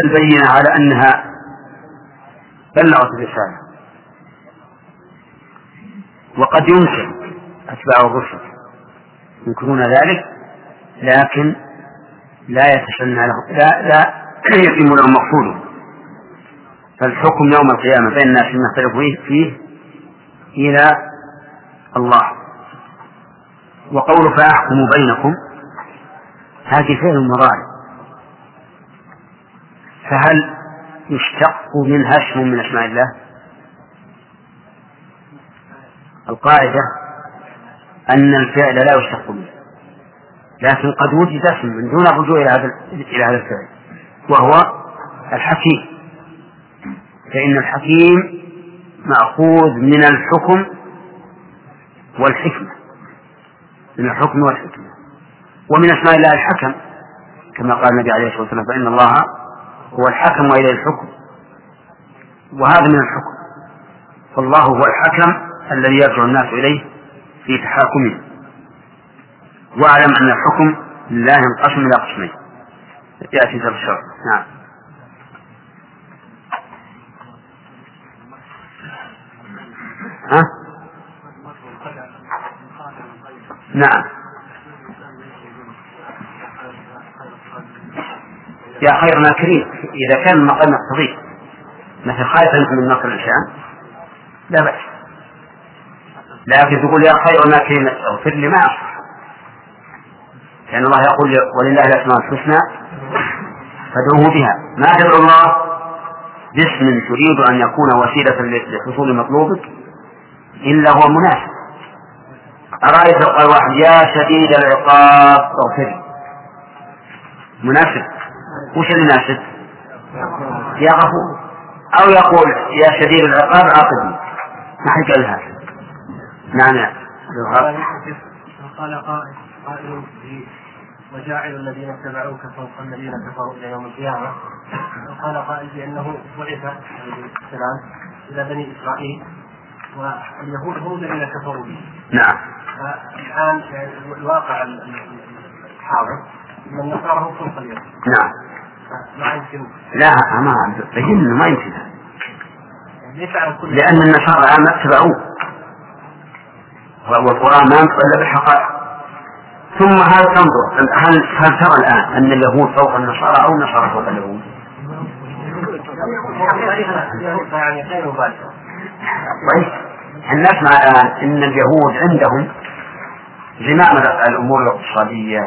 البينة على أنها بلغت الرسالة. وقد ينكر أتباع الرسل ينكرون ذلك لكن لا يتسنى لهم لا لا [clears throat] يتم لهم مقصودهم فالحكم يوم القيامة بين الناس اختلفوا فيه إلى الله. وقول فأحكم بينكم هذه فعل مضارع فهل يشتق منها اسم من أسماء الله؟ القاعدة أن الفعل لا يشتق منه لكن قد وجد اسم من دون الرجوع إلى هذا إلى هذا الفعل وهو الحكيم. فإن الحكيم مأخوذ من الحكم والحكمة. من الحكم والحكمة ومن أسماء الله الحكم كما قال النبي عليه الصلاة والسلام فإن الله هو الحكم وإليه الحكم. وهذا من الحكم. فالله هو الحكم الذي يرجع الناس إليه في تحاكمه. واعلم أن الحكم لله ينقسم إلى قسمين. يأتي في الشرع نعم. ها؟ نعم. يا خير ناكرين إذا كان المقام يقتضيه مثل أنت من نصر الإنسان لا بأس. لكن تقول يا خير ناكرين اغفر لي ما لأن الله يقول ولله الأسماء الحسنى فادعوه بها. ما تدعو الله؟ باسم تريد أن يكون وسيلة لحصول مطلوبك إلا هو مناسب. أرأيت قال واحد يا شديد العقاب. اغفر مناسب وش اللي يناسب؟ يا غفور أو يقول يا شديد العقاب عاقبني. ما حد قال هذا. نعم. يا قال قائل قائل وجاعل الذين اتبعوك فوق الذين كفروا إلى يوم القيامة. وقال قائل بأنه بعث عليه السلام إلى بني إسرائيل واليهود هم الذين كفروا به. نعم. الآن الواقع الحاضر النصارى هم فوق اليوم نعم. ما يمكن. لا ما ما يمكن. كل. لأن النصارى ما اتبعوه. والقرآن ما ينطق إلا بالحقائق. ثم هل تنظر هل هل ترى الآن أن اليهود فوق النصارى أو النصارى فوق اليهود؟ يعني طيب إحنا نسمع الآن أن اليهود عندهم زمام الأمور الاقتصادية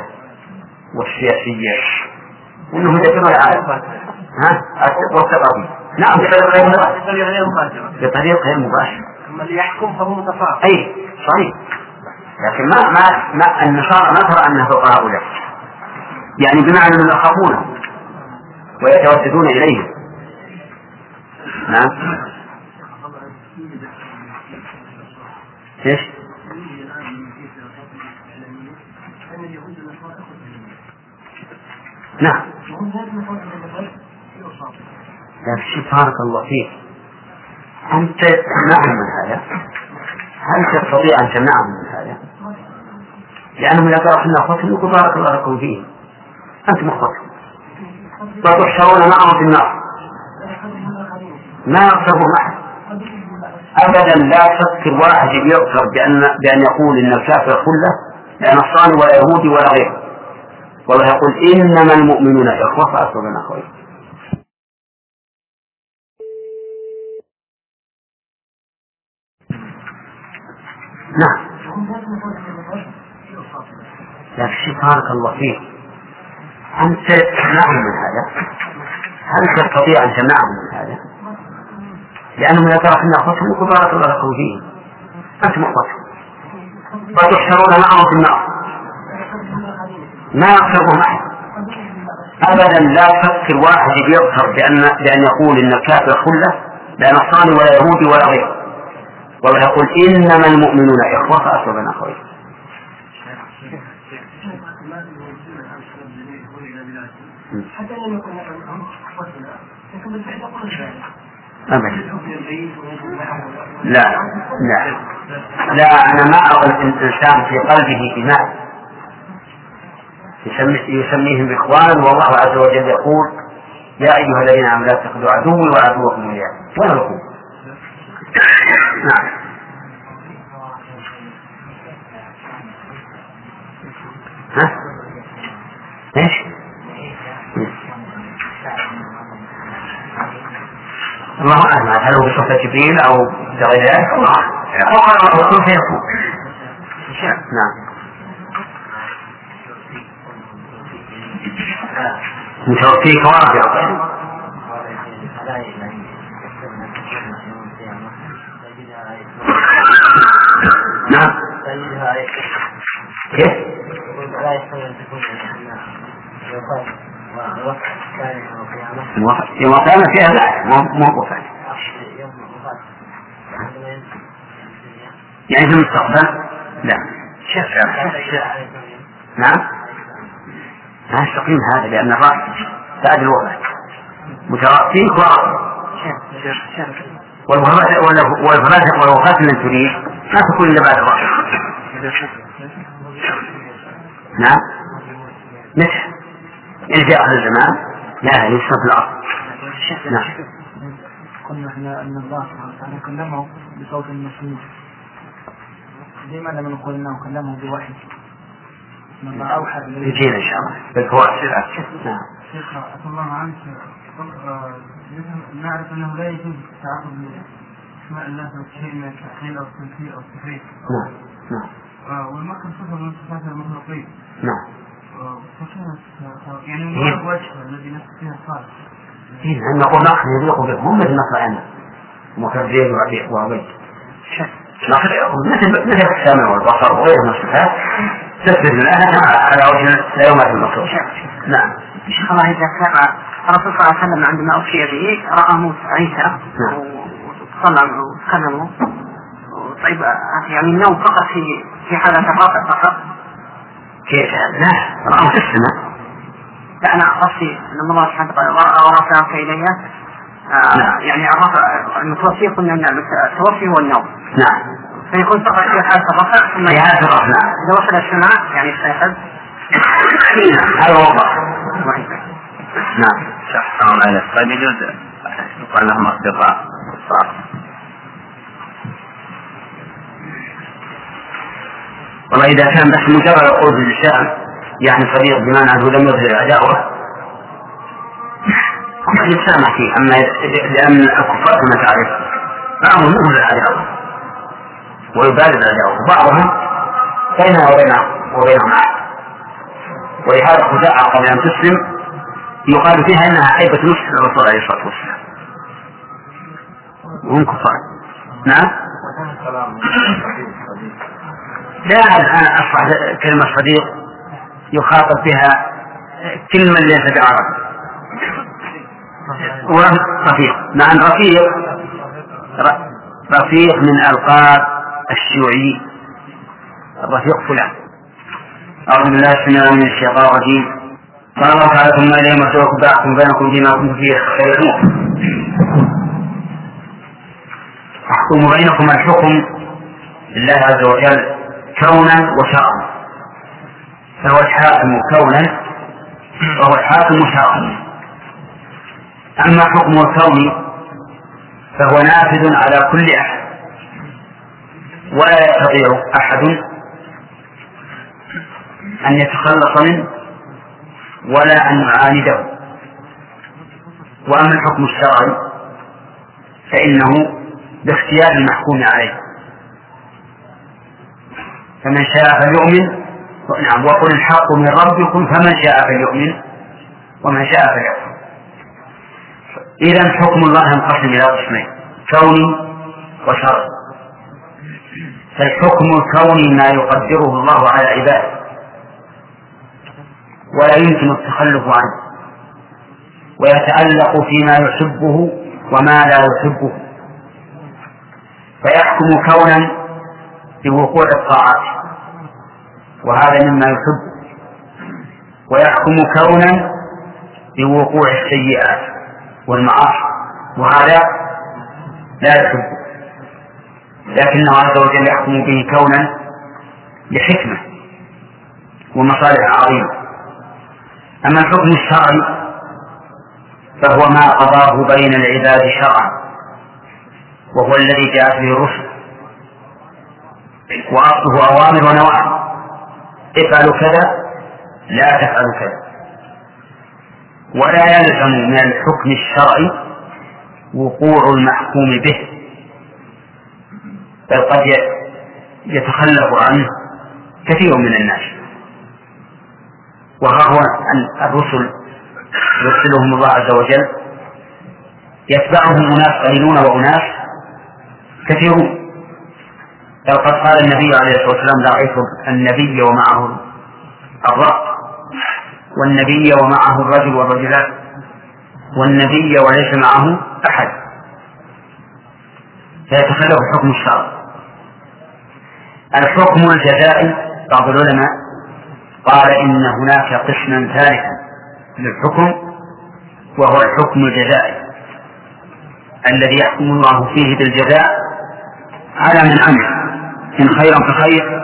والسياسية. وأنهم يدبرون العالم ها؟ والثقافي نعم بطريقة غير مباشرة. بطريقة غير مباشرة. أما اللي يحكم فهو متفاعل أي صحيح. لكن ما ما ما النصارى ما ترى أنها فوق هؤلاء. يعني بمعنى أنهم يخافونه ويتوددون إليه. نعم. إيش؟ نعم. لكن بارك الله فيك أنت تمنعهم من هذا؟ هل تستطيع أن تمنعهم من هذا؟ لأنهم إذا قالوا إحنا أخوتهم يقول بارك الله لكم فيهم. أنتم أخوتهم. وتحشرون معهم في النار. ما يغتر معه أبدا لا تفكر واحد يغتر بأن بأن يقول إن الكافر كله لا نصراني ولا يهودي ولا غيره. والله يقول إنما المؤمنون إخوة فأصلوا بين أخوين نعم لكن بارك الله فيك أنت تمنعهم من هذا. هل تستطيع أن تمنعهم من هذا؟ لأنهم إذا تركنا أخوتهم يقول بارك الله لكم فيهم. أنتم أخوتهم. وتحشرون معهم في النار. ما يغفرهم أحد. أبدا لا تفكر واحد يغفر بأن بأن يقول إن الكافر كله لا نصراني ولا يهودي ولا غيره. والله يقول إنما المؤمنون إخوة فأصلوا بين أخوين حتى لم يكن لهم اخوتنا لكن بالفعل يقولون ذلك أبدا. لا لا. لا أنا ما أرى الإنسان في قلبه إيمان. يسميهم إخوانا والله عز وجل يقول يا أيها الذين آمنوا لا تتخذوا عدوي وعدوكم أولياء وين الأخوة؟ نعم. ها؟ إيش؟ الله أعلم. هل هو بصفة جبريل أو بغير ذلك؟ الله أعلم. الرسول فيكون نعم. متوفيك واقع نعم. كيف؟ يوم القيامة فيها لا وفاة يوم الوفاه يعني في المستقبل؟ لا. شيخ نعم. ما يستقيم هذا لأن الرأس بعد الوفاة مترافيك ورأس والوفاة والوفاة من تريد ما تكون إلا بعد الرأس. نعم. إن جاء أهل الزمان. لا في الأرض نعم. قلنا إحنا أن الله سبحانه وتعالى كلمه بصوت مسموع لما نقول إنه كلمه بوحي. ان الله اوحى اليه يجينا إن شاء الله بالفوائد نعم شيخ عفى الله عنك آه، نعرف انه لا يجوز التعاقد باسماء الله أو شيء من التحليل أو التنفيذ أو التحريف نعم نعم آه، والمكر صفه من صفات المخلوقين نعم آه، آه، يعني هي- المراد وجه الذي نفس فيها صالح إيه أن نقول نقل يليق بهم مثل نقل أنا مكبرين وعبيد مثل مثل السمع والبصر وغيرها من الصفات تثبت لنا على وجه لا يوم المخلوق نعم. شيخ الله كان الرسول صلى الله عليه وسلم عندما أوصي به رأى موسى عيسى نعم. وصلى وتكلموا طيب يعني النوم فقط في في حالة الرفع فقط؟ كيف لا رأوا في السماء. لا أنا قصدي أن الله سبحانه وتعالى ورفعك إلي آه، نعم. يعني الرفع المتوفي قلنا التوفي هو النوم. نعم. فيكون فقط في حالة الرفع ثم في هذا الرفع إذا وصل السماء يعني استيقظ هذا هو نعم. شخصهم على قد يجوز. يقال لهم أصدقاء كفار والله إذا كان بس مجرد القول باللسان يعني صديق بمعنى أنه لم يظهر العداوة قد يتسامح فيه أما لأن الكفار كما تعرف بعضهم يظهر العداوة ويبالغ العداوة وبعضهم بينه وبينه وبينهم. ولهذا خزاعة قبل أن تسلم. يقال فيها إنها عيبة نصح الرسول عليه الصلاة والسلام. وهم كفار. نعم؟ لا الان اصبح كلمة صديق. يخاطب بها كل من ليس بعرب. ورفيق نعم رفيق. رفيق من ألقاب الشيوعي الرفيق فلان. أعوذ بالله السميع من الشيطان الرجيم. قال الله تعالى ثم إليه مرجعكم فأحكم بينكم فيما كنتم فيه تختلفون. أحكم بينكم الحكم لله عز وجل كونا وشرعا. فهو الحاكم كونا وهو الحاكم شرعا. أما حكم الكون فهو نافذ على كل أحد ولا يستطيع أحد أن يتخلص منه ولا أن يعانده. وأما الحكم الشرعي فإنه باختيار المحكوم عليه. فمن شاء فليؤمن نعم وقل الحق من ربكم فمن شاء فليؤمن ومن شاء فليكفر. إذا حكم الله ينقسم إلى قسمين كوني وشرعي. فالحكم الكوني ما يقدره الله على عباده. ولا يمكن التخلف عنه. ويتعلق فيما يحبه وما لا يحبه. فيحكم كونا بوقوع الطاعات. وهذا مما يحب. ويحكم كونا بوقوع السيئات والمعاصي. وهذا لا يحب لكنه عز وجل يحكم به كونا لحكمة ومصالح عظيمة. أما الحكم الشرعي فهو ما قضاه بين العباد شرعا وهو الذي جاءت به الرسل. وأصله أوامر ونواهي. افعلوا كذا لا تفعلوا كذا. ولا يلزم من الحكم الشرعي وقوع المحكوم به. بل قد يتخلف عنه كثير من الناس. وها هو الرسل يرسلهم الله عز وجل يتبعهم أناس قليلون وأناس كثيرون. بل قد قال النبي عليه الصلاة والسلام رأيت النبي ومعه الرأس والنبي ومعه الرجل والرجلان والنبي وليس معه أحد. فيتخلف حكم الشرع. الحكم الجزائي بعض العلماء قال إن هناك قسما ثالثا للحكم وهو الحكم الجزائي. الذي يحكم الله فيه بالجزاء على من عمل إن خيرا فخير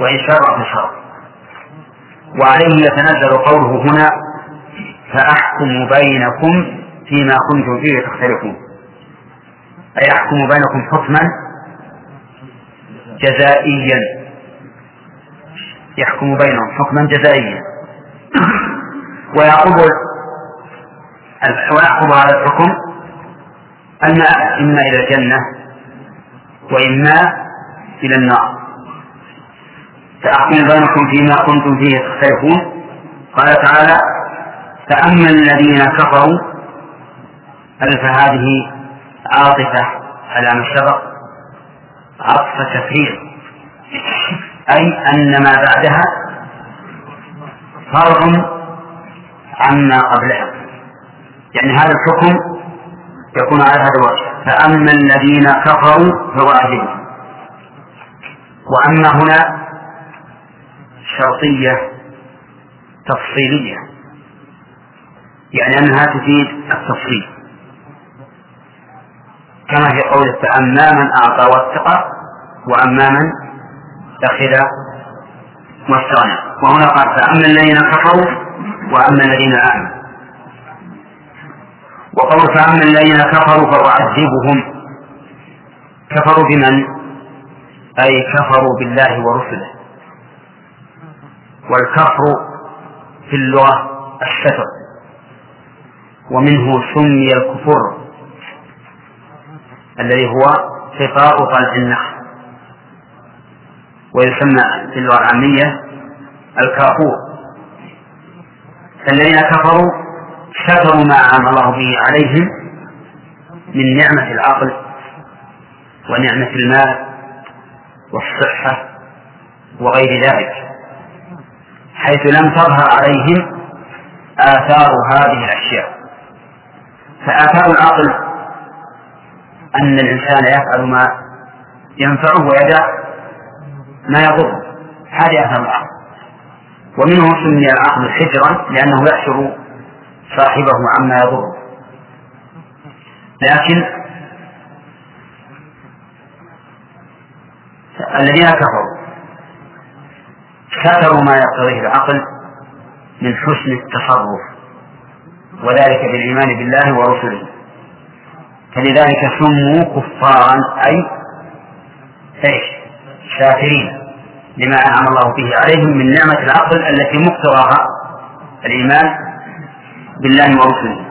وإن شرا فشر وعليه يتنزل قوله هنا فأحكم بينكم فيما كنتم فيه تختلفون أي أحكم بينكم حكما جزائيا. يحكم بينهم حكما جزائيا. ويعقب ويعقب هذا الحكم الماء إما إلى الجنة وإما إلى النار. فأحكم بينكم فيما كنتم فيه تختلفون. قال تعالى فأما الذين كفروا ألف هذه عاطفة على ما عطف تفريغ أي أن ما بعدها فرع عما قبلها. يعني هذا الحكم يكون على هذا الوجه. فأما الذين كفروا فواجبهم وأما هنا شرطية تفصيلية. يعني أنها تفيد التفصيل. كما في قوله فأما من أعطى واتقى وأما من؟ أخذ واستغنى وهنا قال فأما الذين كفروا وأما الذين آمنوا. وقول فأما الذين كفروا فأعذبهم كفروا بمن؟ أي كفروا بالله ورسله. والكفر في اللغة الستر ومنه سمي الكفر. الذي هو صفاء طلع النخل. ويسمى في اللغة العامية الكافور. الذين كفروا ستروا ما أنعم الله به عليهم من نعمة العقل ونعمة المال والصحة وغير ذلك حيث لم تظهر عليهم آثار هذه الأشياء. فآثار العقل أن الإنسان يفعل ما ينفعه ويدع ما يضره هذه آثار العقل ومنه سمي العقل حجرا لأنه يحشر صاحبه عما يضره لكن الذين كفروا كثروا ما يقتضيه العقل من حسن التصرف وذلك بالإيمان بالله ورسله. فلذلك سموا كفارا أي إيش؟ شاكرين لما أنعم الله به عليهم من نعمة العقل التي مقتضاها الإيمان بالله ورسله.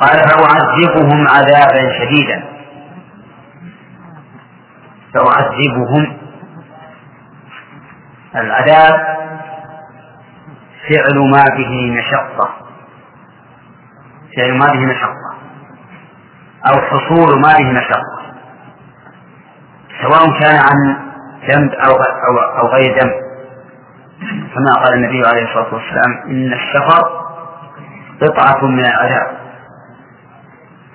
قال فأعذبهم عذابا شديدا. فأعذبهم العذاب فعل ما به مشقة. فعل ما به مشقة. أو حصول ما به مشقة. سواء كان عن ذنب أو أو أو غير ذنب كما قال النبي عليه الصلاة والسلام إن السفر قطعة من العذاب.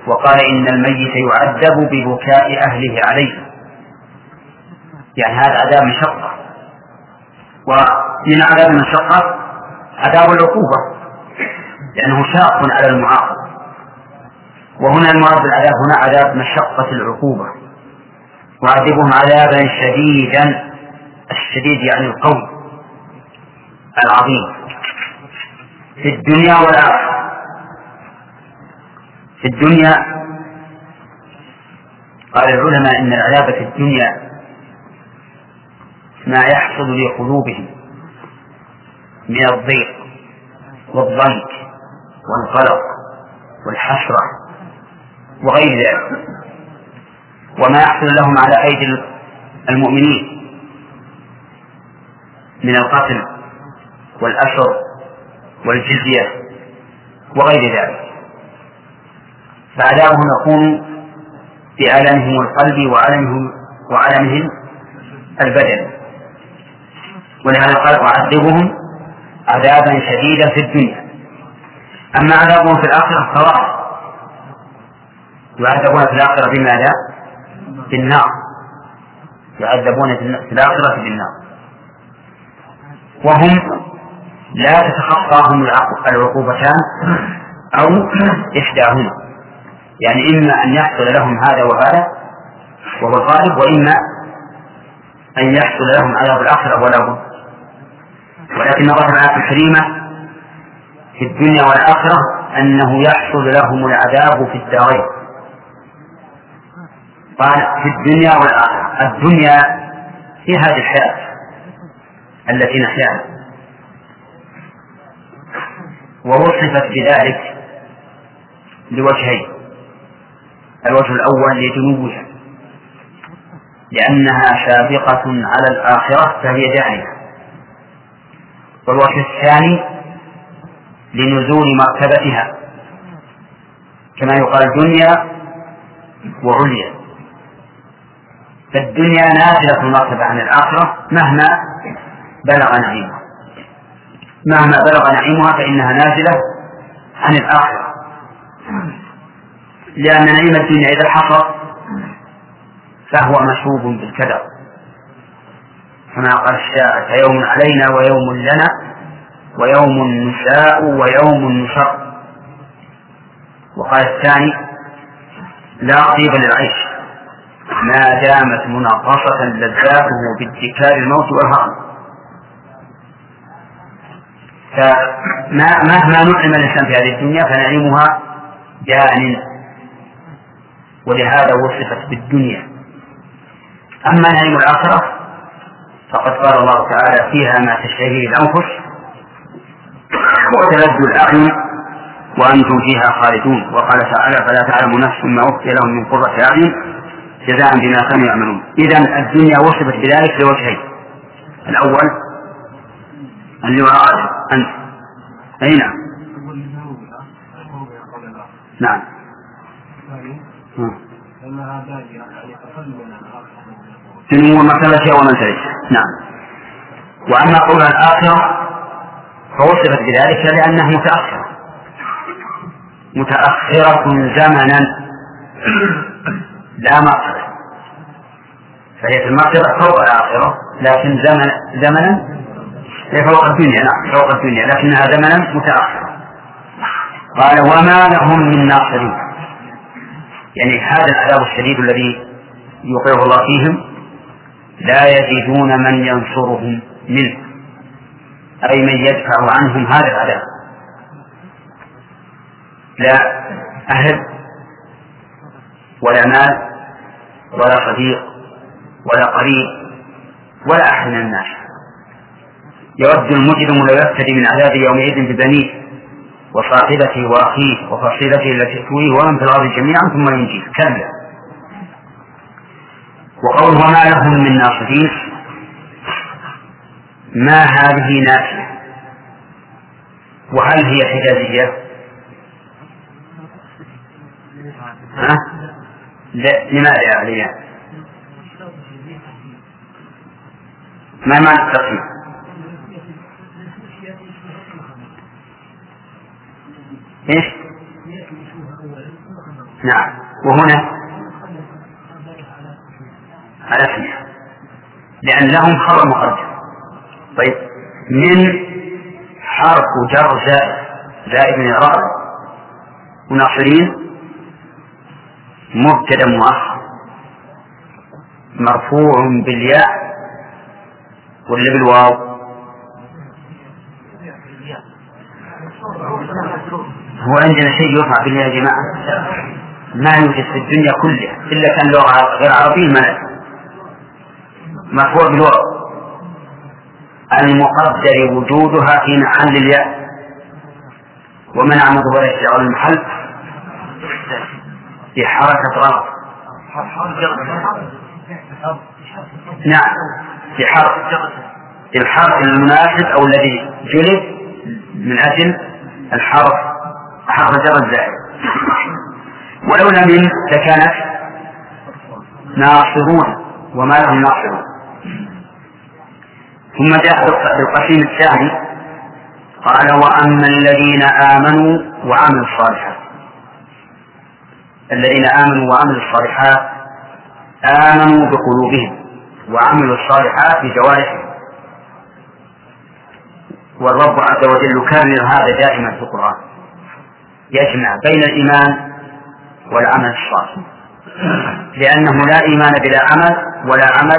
وقال إن الميت يعذب ببكاء أهله عليه. يعني هذا عذاب مشقة ومن عذاب المشقة عذاب العقوبة. لأنه شاق على المعاقب وهنا المراد بالعذاب هنا عذاب مشقة العقوبة. وعذبهم عذابا شديدا. الشديد يعني القوي العظيم. في الدنيا والآخرة. في الدنيا قال العلماء إن العذاب في الدنيا ما يحصل لقلوبهم من الضيق والضنك والقلق والحسرة وغير ذلك. وما يحصل لهم على أيدي المؤمنين من القتل والأسر والجزية وغير ذلك. فعذابهم يكون بألمهم القلب وألمهم وألمهم البدن. ولهذا قال أعذبهم عذابا شديدا في الدنيا. أما عذابهم في الآخرة فواحد يعذبون في الآخرة بماذا؟ بالنار يعذبون في الآخرة بالنار وهم لا تتخطاهم العقوبتان أو إحداهما. يعني إما أن يحصل لهم هذا وهذا وهو الغالب وإما أن يحصل لهم عذاب الآخرة ولا ولكن الله تعالى الكريمة في الدنيا والآخرة أنه يحصل لهم العذاب في الدارين. قال في الدنيا والآخرة. الدنيا هي هذه الحياة التي نحياها. ووصفت بذلك لوجهين الوجه الأول لدنوها لأنها سابقة على الآخرة فهي داعية والوجه الثاني لنزول مرتبتها. كما يقال دنيا وعليا. فالدنيا نازلة المرتبة عن الآخرة مهما بلغ نعيمها. مهما بلغ نعيمها فإنها نازلة عن الآخرة. لأن نعيم الدنيا إذا حصل فهو مشوب بالكدر. كما قال الشاعر فيوم علينا ويوم لنا ويوم نساء ويوم نشر. وقال الثاني لا طيب للعيش. ما دامت منغصة لذاته باتكال الموت والهرم. فمهما نعم الإنسان في هذه الدنيا فنعيمها جان ولهذا وصفت بالدنيا. أما نعيم الآخرة فقد قال الله تعالى فيها ما تشتهيه الأنفس وتلذ الأعين وأنتم فيها خالدون. وقال تعالى فلا تعلم نفس ما أخفي لهم من قرة أعين جزاء بما كانوا يعملون. إذا الدنيا وصفت بذلك لوجهين الأول اللي وراء أنت. أي نعم. نعم. من مرتبتها ومنزلتها نعم. وأما قول الآخرة فوصفت بذلك لأنها متأخرة متأخرة زمنا. لا مغفرة فهي في المغفرة فوق الآخرة لكن زمن زمنا هي فوق الدنيا نعم فوق الدنيا لكنها زمنا متأخرة. قال وما لهم من ناصرين. يعني هذا العذاب الشديد الذي يوقعه الله فيهم لا يجدون من ينصرهم منه. أي من يدفع عنهم هذا العذاب. لا أهل ولا مال ولا صديق ولا قريب ولا أحد من الناس يود المجرم لو يفتدي من عذاب يومئذ ببنيه وصاحبته وأخيه وفصيلته التي تؤويه ومن في الأرض جميعا ثم ينجيه كلا وقول وما لهم من ناصرين ما هذه نافية وهل هي حجازية؟ ها؟ لماذا يا عليا؟ ما معنى التقسيم؟ إيش؟ نعم وهنا على اسمها لأن لهم خبر مقدم طيب من حرف جر زائد زائد من إعراب وناصرين مبتدا مؤخر مرفوع بالياء ولا بالواو؟ هو عندنا شيء يرفع بالله يا جماعة؟ ما يوجد في الدنيا كلها إلا كان لغة غير عربية ما مرفوع بالواو. المقدر وجودها في محل الياء. ومنع مضمر يشتغل المحل. في حركة غلط. نعم. في حرف الحرف المناسب أو الذي جلب من أجل الحرف حرف جر الزائد. ولولا من لكانت ناصرون وما لهم ناصرون. ثم جاء بالقسيم الثاني قال وأما الذين آمنوا وعملوا الصالحات. الذين آمنوا وعملوا الصالحات آمنوا بقلوبهم وعملوا الصالحات بجوارحهم. والرب عز وجل يكرر هذا دائما في القرآن. يجمع بين الإيمان والعمل الصالح. لأنه لا إيمان بلا عمل ولا عمل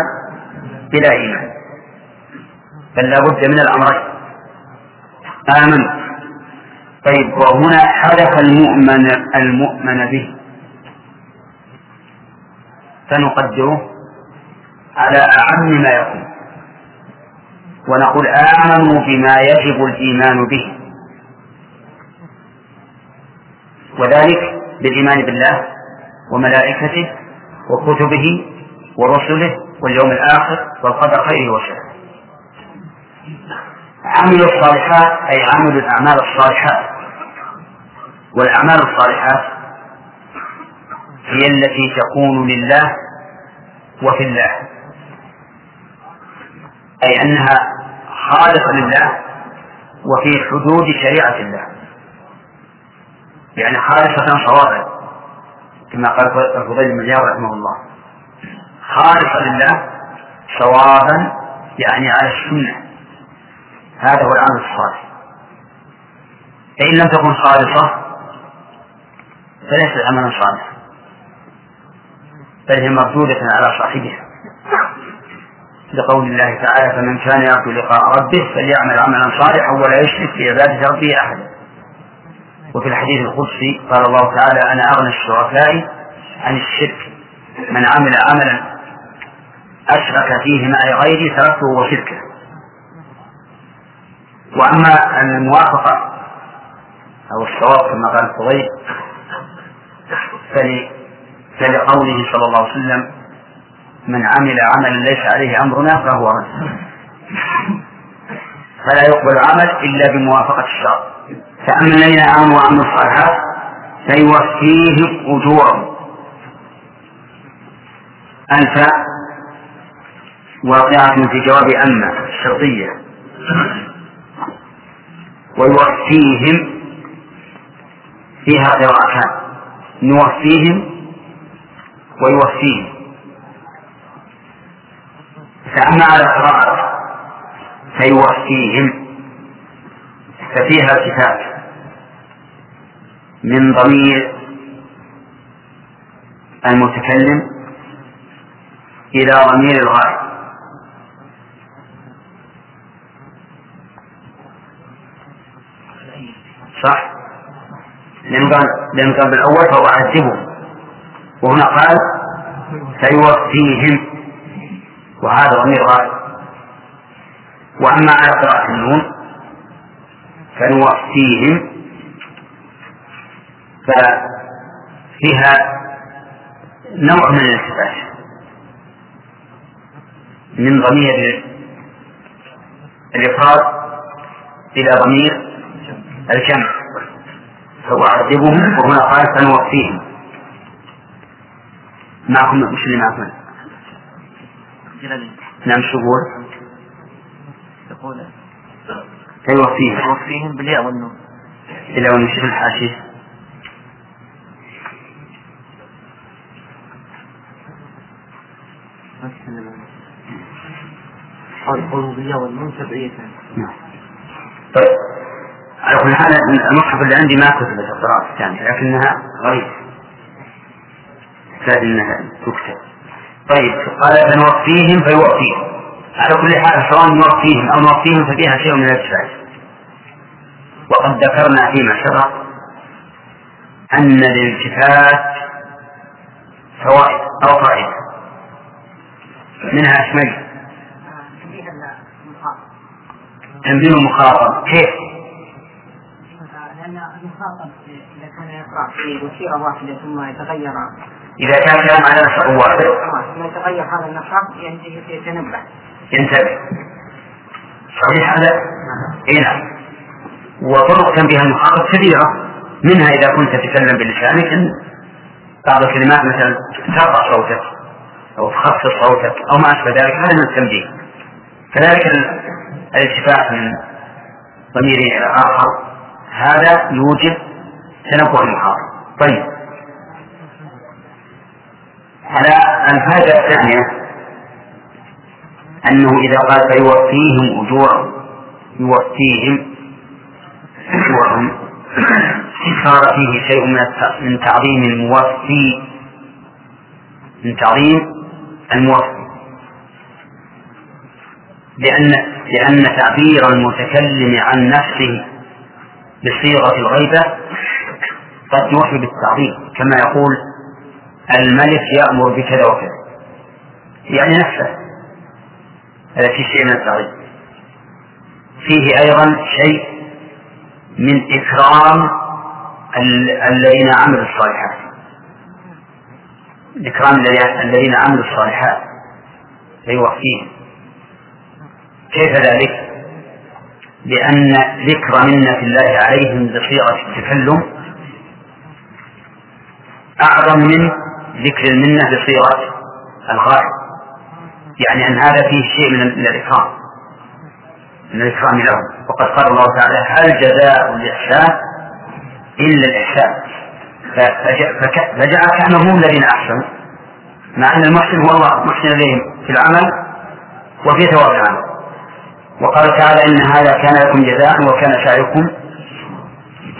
بلا إيمان. بل لا بد من الأمرين. آمنوا. طيب وهنا حدث المؤمن المؤمن به. فنقدره على أعم ما يكون. ونقول آمنوا بما يجب الإيمان به. وذلك بالإيمان بالله وملائكته وكتبه ورسله واليوم الآخر والقدر خيره وشره. عملوا الصالحات أي عملوا الأعمال الصالحات. والأعمال الصالحات هي التي تكون لله وفي الله. أي أنها خالصة لله وفي حدود شريعة الله. يعني خالصة صوابا كما قال الفضيل بن رحمه الله. خالصة لله صوابا يعني على السنة. هذا هو العمل الصالح. فإن لم تكن خالصة فليست عملا صالحا. بل هي مردودة على صاحبها. لقول الله تعالى فمن كان يرجو لقاء ربه فليعمل عملا صالحا ولا يشرك في عبادة ربه أحدا وفي الحديث القدسي قال الله تعالى أنا أغنى الشركاء عن الشرك. من عمل عملا أشرك فيه معي غيري تركته وشركه. وأما الموافقة أو الصواب كما قال الفضيل فلقوله صلى الله عليه وسلم من عمل عملا ليس عليه أمرنا فهو رد. فلا يقبل عمل إلا بموافقة الشرع. فأما الذين آمنوا وعملوا الصالحات فيوفيهم أجورهم. أنت واقعة في جواب أما الشرطية ويوفيهم فيها قراءتان. نوفيهم ويوفيهم فأما على القراءة فيوفيهم ففيها التفات من ضمير المتكلم إلى ضمير الغائب صح؟ لأن قال لأن قال بالأول فهو أعذبهم وهنا قال فيوفيهم وهذا ضمير غائب. وأما على قراءة النون فنوفيهم. ففيها نوع من الالتفات من ضمير الإفراد إلى ضمير الجمع. فأعذبهم وهنا قال سنوفيهم. معكم مش اللي معكم. نعم شو يقول؟ يقول سيوفيهم يوفيهم بالياء والنون إلى ونشوف الحاشية. الربوبية والنون تبعية نعم. طيب على كل حال المصحف اللي عندي ما كتبت القراءة الثانية لكنها غريبة. انها تكتب. طيب قال فنوفيهم فيوفيهم. على كل حال سواء نوفيهم أو نوفيهم ففيها شيء من الالتفات وقد ذكرنا فيما سبق أن الالتفات فوائد أو فائدة. منها أشمل. تنبيه المخاطب كيف؟ لأن المخاطب إذا كان يقرأ في وسيلة واحدة ثم يتغير إذا كان كلام على نسق واحد. ثم يتغير هذا النشاط يتنبه ينتبه صحيح هذا؟ اي نعم. وطرق تنبيه المخاطب كثيرة. منها إذا كنت تتكلم بلسانك إن بعض الكلمات مثلا ترفع صوتك أو تخفض صوتك أو ما أشبه ذلك هذا من التنبيه. كذلك الالتفات من ضمير إلى آخر هذا يوجب تنبه المخاطب طيب. على الفائدة الثانية أنه إذا قال فيوفيهم أجورهم يوفيهم أجورهم صار فيه شيء من من تعظيم الموفي من تعظيم الموفي. لأن لأن تعبير المتكلم عن نفسه بصيغة الغيبة قد يوحي بالتعظيم كما يقول الملك يأمر بكذا وكذا يعني نفسه. هذا في شيء من التعظيم فيه أيضا شيء من إكرام الذين عملوا الصالحات. إكرام الذين عملوا الصالحات. فيوفيهم كيف ذلك؟ لأن ذكر منة الله عليهم بصيغة التكلم أعظم من ذكر المنة بصيغة الغائب يعني أن هذا فيه شيء من الإكرام. من الإكرام لهم. وقد قال الله تعالى هل جزاء الإحسان إلا الإحسان؟ فجعل كأنهم هم الذين أحسنوا. مع أن المحسن هو الله محسن إليهم في العمل وفي ثواب العمل. وقال تعالى إن هذا كان لكم جزاء وكان سعيكم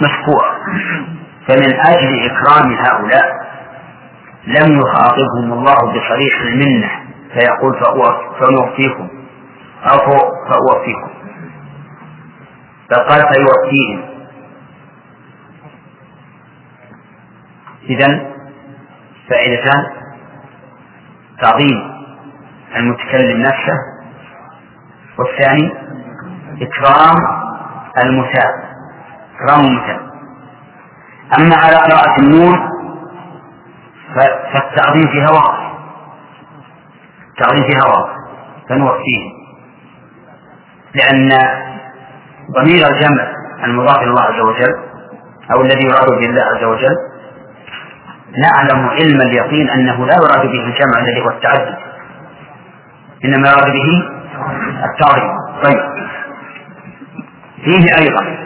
مشكورا. فمن أجل إكرام هؤلاء لم يخاطبهم الله بصريح المنة فيقول فنوفيكم أو فأوفيكم بل قال فيوفيهم. إذا فائدتان. تعظيم المتكلم نفسه. والثاني إكرام المثاب إكرام المثاب أما على قراءة النون فالتعظيم فيها واضح التعظيم فيها واضح فنوفيه. لأن ضمير الجمع المضاف إلى الله عز وجل أو الذي يراد به الله عز وجل نعلم علم اليقين أنه لا يراد به الجمع الذي هو التعدد. إنما يراد به التعظيم طيب. فيه أيضا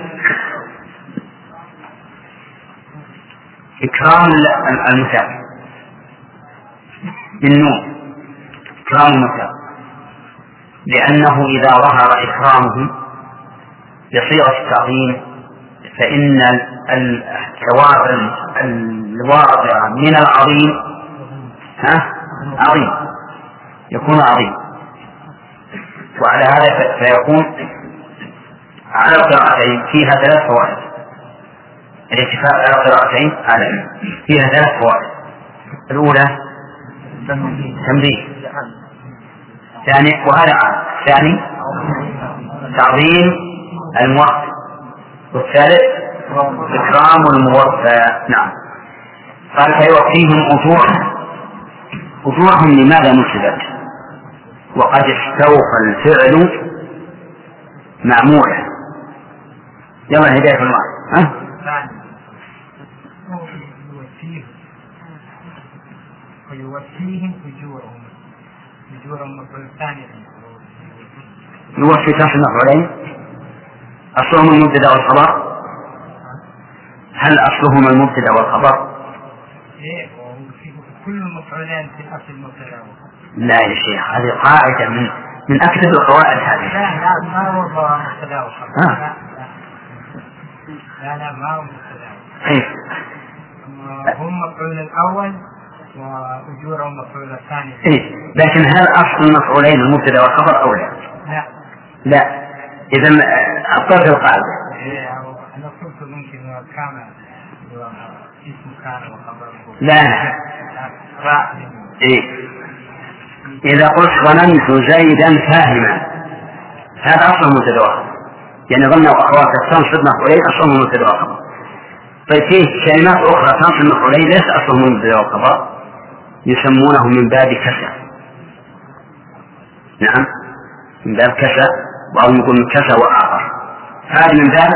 إكرام المثال. بالنون إكرام المثال لأنه إذا ظهر إكرامه بصيغة التعظيم فإن الواضع من العظيم ها؟ عظيم يكون عظيم. وعلى هذا فيكون على القراءتين فيها ثلاث فوائد. الاتفاق على القراءتين على فيها ثلاث فوائد. الأولى تنبيه ثاني وهذا عام ثاني تعظيم الموفق. والثالث إكرام الموفى. نعم. قال فيوفيهم أجورهم أجورهم لماذا نسبت وقد استوفى الفعل معمولا. يوم الهداية الله. ها؟ ويوفيهم أجورهم. أجورهم مفعول ثاني يوفي كاف المفعولين أصلهما المبتدأ والخبر؟ هل أصلهما المبتدأ والخبر؟ إيه كل المفعولين في الأصل المبتدأ لا يا شيخ هذه قاعدة من من أكثر القواعد هذه. لا لا ما هو مبتدأ والخبر؟ لا لا ما هو مبتدأ كيف؟ هم مفعول الأول وأجورهم مفعول الثاني. إيه. لكن هل أصل المفعولين المبتدأ والخبر أو لا؟ لا. لا. إذا أبطلت القاعدة إيه أنا قلت ممكن كان اسم كان وخبر. لا. إيه. إذا قلت ظننت زيدا فاهما. هذا أصل مبتدأ وخبر يعني ظن أخوات تنصب مفعولين أصلهم مبتدأ وخبر طيب فيه كلمات أخرى تنصب مفعولين ليس أصلهم مبتدأ وخبر يسمونه من باب كسى نعم. من باب كسى بعضهم يقول كسى وآخر. هذا من باب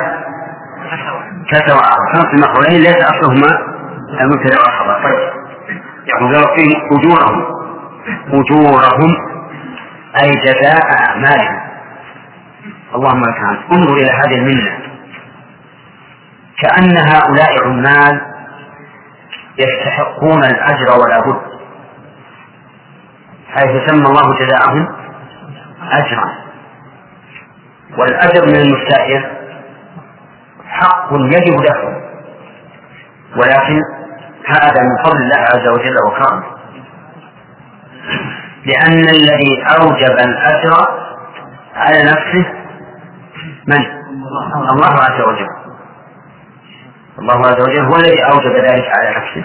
كسى وآخر. تنصب مفعولين ليس أصلهما المبتدأ والخبر طيب يعني فيه أجورهم. أجورهم أي جزاء أعمالهم. اللهم لك الحمد. انظر إلى هذه المنة. كأن هؤلاء عمال يستحقون الأجر ولا بد. حيث سمى الله جزاءهم أجرا. والأجر من المستأجر حق يجب له ولكن هذا من فضل الله عز وجل وكرمه. لأن الذي أوجب الأجر على نفسه من؟ الله عز وجل. الله عز وجل هو الذي أوجب ذلك على نفسه.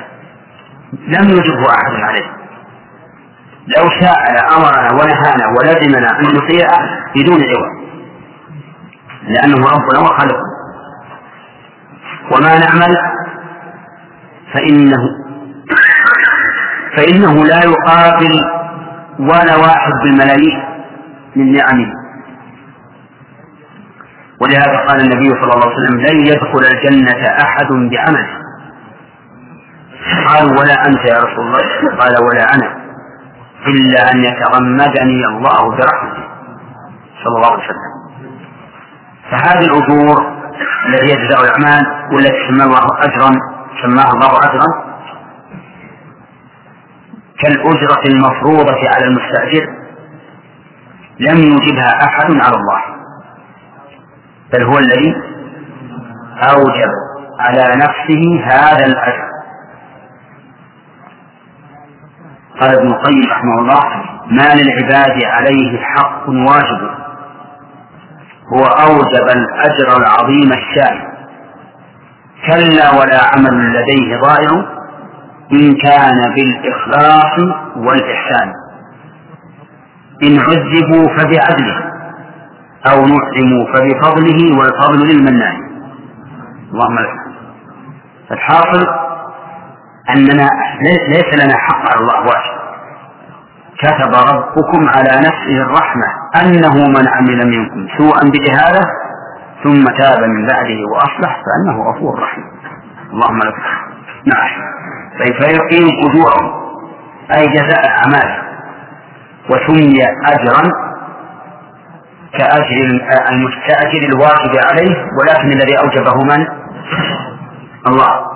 لم يجبه أحد عليه. لو شاء لأمرنا ونهانا ولزمنا أن نطيعه بدون عوض لأنه ربنا وخالقنا وما نعمل؟ فإنه فإنه لا يقابل ولا واحد بالملايين من نعمه. ولهذا قال النبي صلى الله عليه وسلم لن يدخل الجنة أحد بعمله. قالوا ولا أنت يا رسول الله. قال ولا أنا. إلا أن يتغمدني الله برحمته. صلى الله عليه وسلم. فهذه الأجور التي هي جزاء الأعمال والتي سمى الله أجرا سماها الله أجرا كالأجرة المفروضة على المستأجر لم يوجبها أحد على الله بل هو الذي أوجب على نفسه هذا الأجر. قال ابن القيم رحمه الله ما للعباد عليه حق واجب هو أوجب الأجر العظيم الشائع. كلا ولا عمل لديه ضائع إن كان بالإخلاص والإحسان. إن عذبوا فبعدله أو نعموا فبفضله والفضل للمنان. اللهم لك. فالحاصل أننا ليس لنا حق على الله واجب كتب ربكم على نفسه الرحمة أنه من عمل منكم سوءا بجهالة ثم تاب من بعده وأصلح فأنه غفور رحيم. اللهم لك نعم. طيب فيقيم أجورهم أي جزاء أعماله وسمي أجرا كأجر كأجر الواجب عليه ولكن الذي أوجبه من؟ الله.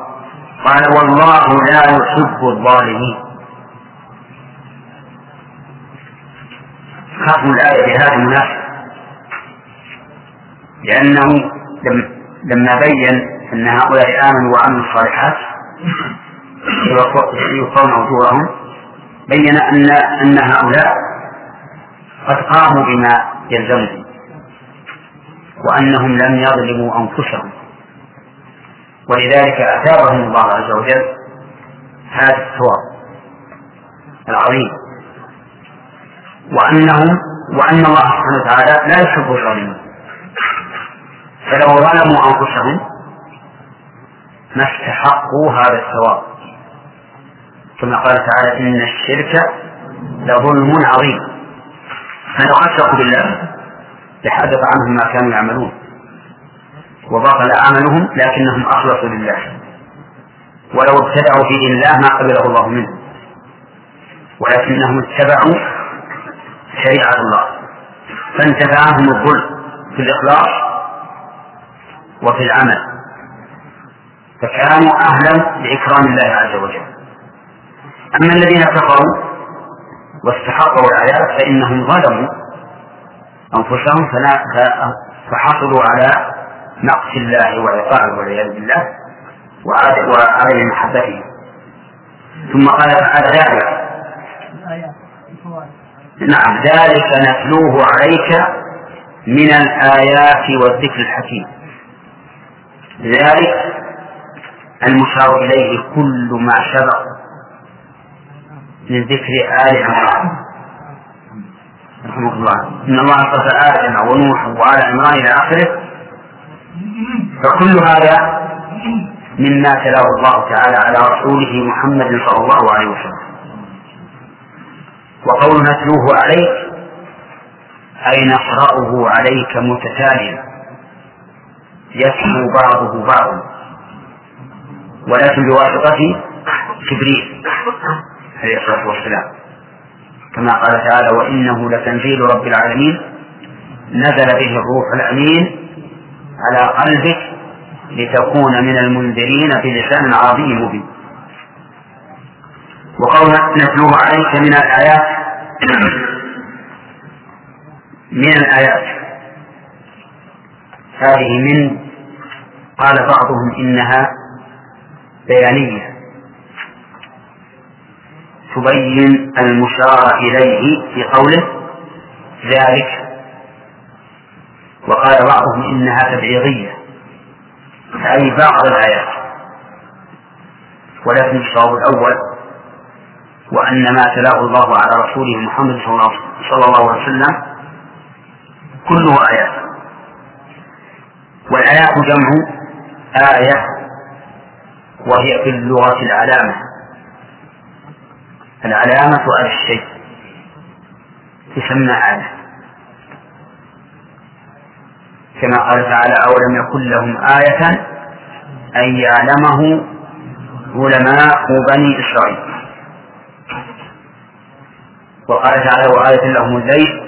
قال والله لا يحب الظالمين. ختم الآية بهذا المناسبة لأنه لما بين أن هؤلاء آمنوا وعملوا الصالحات يوفون أجورهم بين أن أن هؤلاء قد قاموا بما يلزمهم وأنهم لم يظلموا أنفسهم. ولذلك أثابهم الله عز وجل هذا الثواب العظيم. وأنهم وأن الله سبحانه وتعالى لا يحب الظالمين. فلو ظلموا أنفسهم ما استحقوا هذا الثواب. كما قال تعالى إن الشرك لظلم عظيم. فلو أشركوا بالله لحدث عنهم ما كانوا يعملون. وبطل عملهم لكنهم أخلصوا لله. ولو ابتدعوا في دين الله ما قبله الله منه ولكنهم اتبعوا شريعة الله. فانتفعهم الظلم في الإخلاص وفي العمل. فكانوا أهلا لإكرام الله عز وجل. أما الذين كفروا واستحقوا العذاب فإنهم ظلموا أنفسهم فحصلوا على نقص الله وعقابه والعياذ بالله وعدم محبته ثم قال تعالى ذلك. نعم ذلك نتلوه عليك من الآيات والذكر الحكيم. لذلك المشار إليه كل ما سبق من ذكر آل عمران. رحمه الله. إن الله أصطفى آدم ونوح وآل عمران إلى آخره. فكل هذا مما تلاه الله تعالى على رسوله محمد صلى الله عليه وسلم. وقول نتلوه عليك أي نقرأه عليك متتاليا؟ يتلو بعضه بعضا. ولكن بواسطة جبريل عليه الصلاة والسلام. كما قال تعالى وإنه لتنزيل رب العالمين نزل به الروح الأمين على قلبك لتكون من المنذرين بلسان عربي مبين. وقول نتلوه عليك من الآيات. [clears throat] من الآيات. هذه من قال بعضهم إنها بيانية. تبين المشار إليه في قوله ذلك. وقال بعضهم إنها تبعيضية. أي بعض الآيات. ولكن الصواب الأول وأن ما تلاه الله على رسوله محمد صلى الله عليه وسلم كله آيات. والآيات جمع آية وهي في اللغة العلامة. العلامة على الشيء. تسمى آية. كما قال تعالى أولم يكن لهم آية أن يعلمه علماء بني إسرائيل. وقال تعالى وآية لهم الليل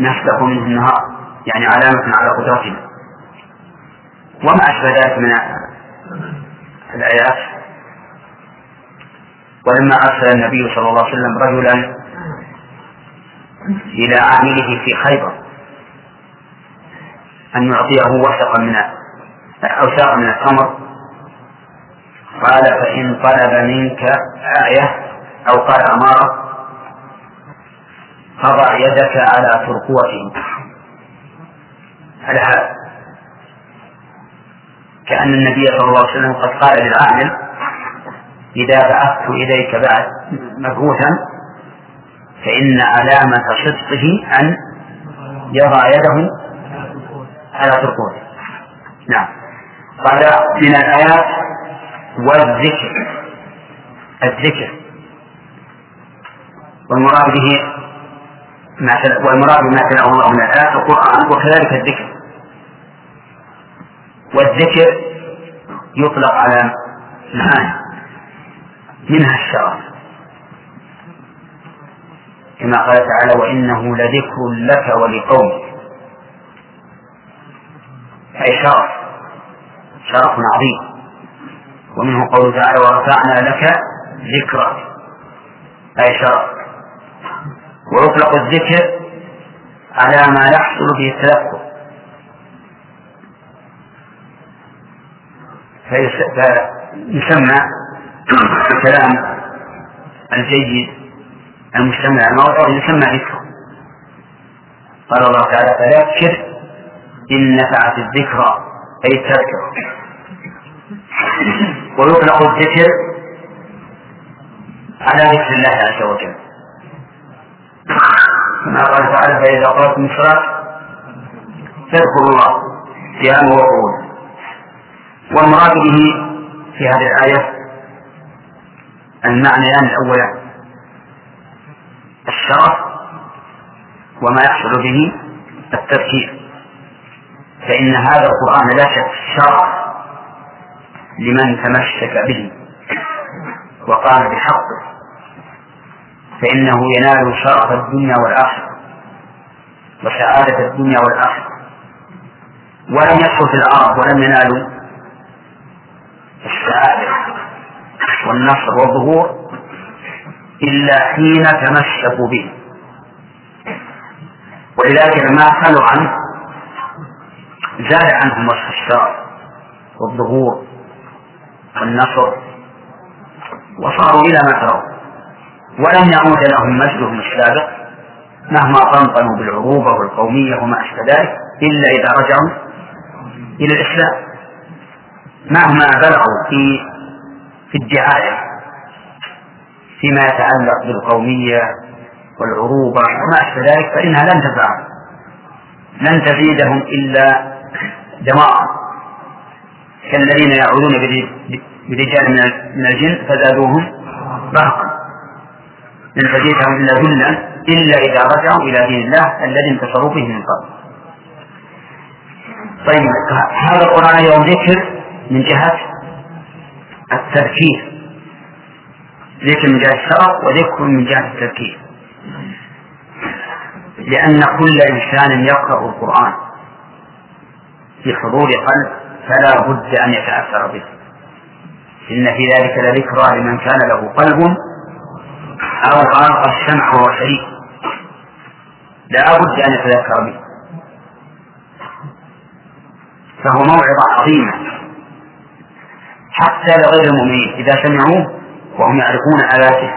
نسلخ منه النهار يعني علامة على قدرتنا وما أشبه ذلك من الآيات؟ ولما أرسل النبي صلى الله عليه وسلم رجلا إلى عامله في خيبر أن يعطيه وثقا من أوساق من التمر قال فإن طلب منك آية أو قال أمارة فضع يدك على ترقوته على هذا. كأن النبي صلى الله عليه وسلم قد قال للعامل إذا بعثت إليك بعد مبعوثا فإن علامة صدقه أن يضع يده على ترقوته نعم. قال من الآيات والذكر. الذكر. والمراد به والمراد بما تلأه الله من الآيات القرآن وكذلك الذكر. والذكر يطلق على معاني منها الشرف كما قال تعالى وإنه لذكر لك ولقومك. أي شرف شرف عظيم. ومنه قوله تعالى ورفعنا لك ذكرك أي شرف. ويطلق الذكر على ما يحصل به التذكر. فيسمى الكلام الجيد المجتمع الموضوع يسمى ذكر. قال الله تعالى فذكر إن نفعت الذكرى أي التذكرة. ويطلق الذكر على ذكر الله عز وجل. كما قال تعالى فإذا قرأتم الصلاة فاذكروا الله قياما وقعودا والمراد به في هذه الآية المعنيان الأولان الشرف وما يحصل به التذكير. فإن هذا القرآن لا شك شرف لمن تمسك به وقام بحقه فإنه ينال شرف الدنيا والآخرة وسعادة الدنيا والآخرة. ولم يحصل في العرب ولم ينالوا السعادة والنصر والظهور إلا حين تمسكوا به. ولذلك لما خلوا عنه زاد عنهم الشرف والظهور والنصر وصاروا إلى ما ترون ولم يعود لهم مجدهم السابق مهما طنطنوا بالعروبة والقومية وما أشبه ذلك إلا إذا رجعوا إلى الإسلام. مهما بلغوا في في الدعاية فيما يتعلق بالقومية والعروبة وما أشبه ذلك فإنها لن تنفعهم لن تزيدهم إلا دماء كالذين يعودون برجال من الجن فزادوهم رهقا لن تزيدهم إلا ذلا إلا إذا رجعوا إلى دين الله الذي انتصروا به من قبل. طيب هذا القرآن يوم ذكر من جهة التذكير. ذكر من جهة الشرف وذكر من جهة التذكير. لأن كل إنسان يقرأ القرآن. في حضور قلب فلا بد أن يتأثر به. إن في ذلك لذكرى لمن كان له قلب أو ألقى السمع وهو لا بد أن يتذكر به. فهو موعظة عظيمة. حتى لغير المؤمنين. إذا سمعوه وهم يعرفون آياته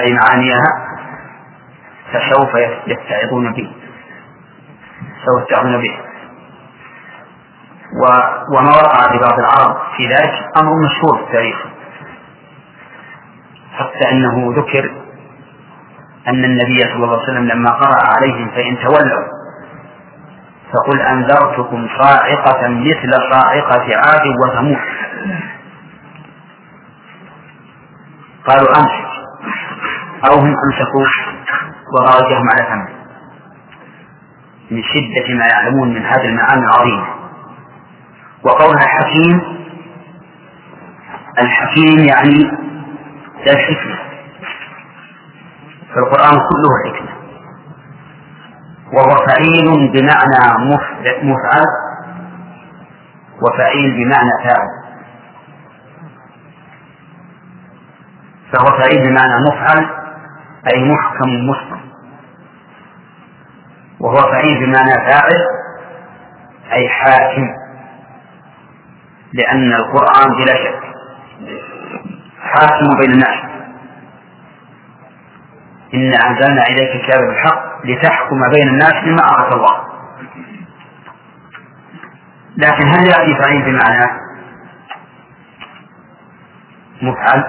أي معانيها فسوف يتعظون به. سوف يتعظون به. وما وقع لبعض العرب في ذلك أمر مشهور في التاريخ. حتى أنه ذكر أن النبي صلى الله عليه وسلم لما قرأ عليهم فإن تولوا فقل أنذرتكم صاعقة مثل صاعقة عاد وثمود. قالوا أمسك أو هم أمسكوا وغاوتهم على فمه من شدة ما يعلمون من هذه المعاني العظيمة وقولها الحكيم الحكيم يعني ذا الحكمة فالقرآن كله حكمة. وهو فعيل بمعنى مفعل وفعيل بمعنى فاعل. فهو فعيل بمعنى مفعل أي محكم مسلم. وهو فعيل بمعنى فاعل أي حاكم. لأن القرآن بلا شك حاكم بين الناس. إنا أنزلنا إليك الكتاب بالحق لتحكم بين الناس بما أراك الله. لكن هل يأتي فعيل بمعنى مفعل؟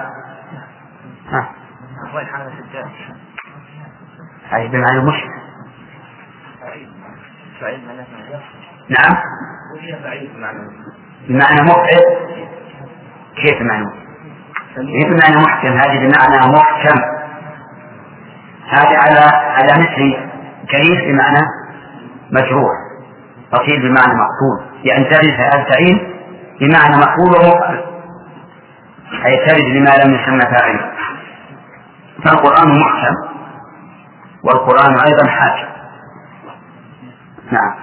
ها. أي بمعنى مشرك نعم. بمعنى مفعل. كيف بمعنى كيف بمعنى محكم؟ هذه بمعنى محكم. هذه على على مثل كريم بمعنى مجروح. قتيل بمعنى مقتول. يعني ترد الفعيل بمعنى مقتول ومفعل. أي ترد لما لم يسمى فاعله فالقرآن محكم. والقرآن أيضا حاكم. نعم.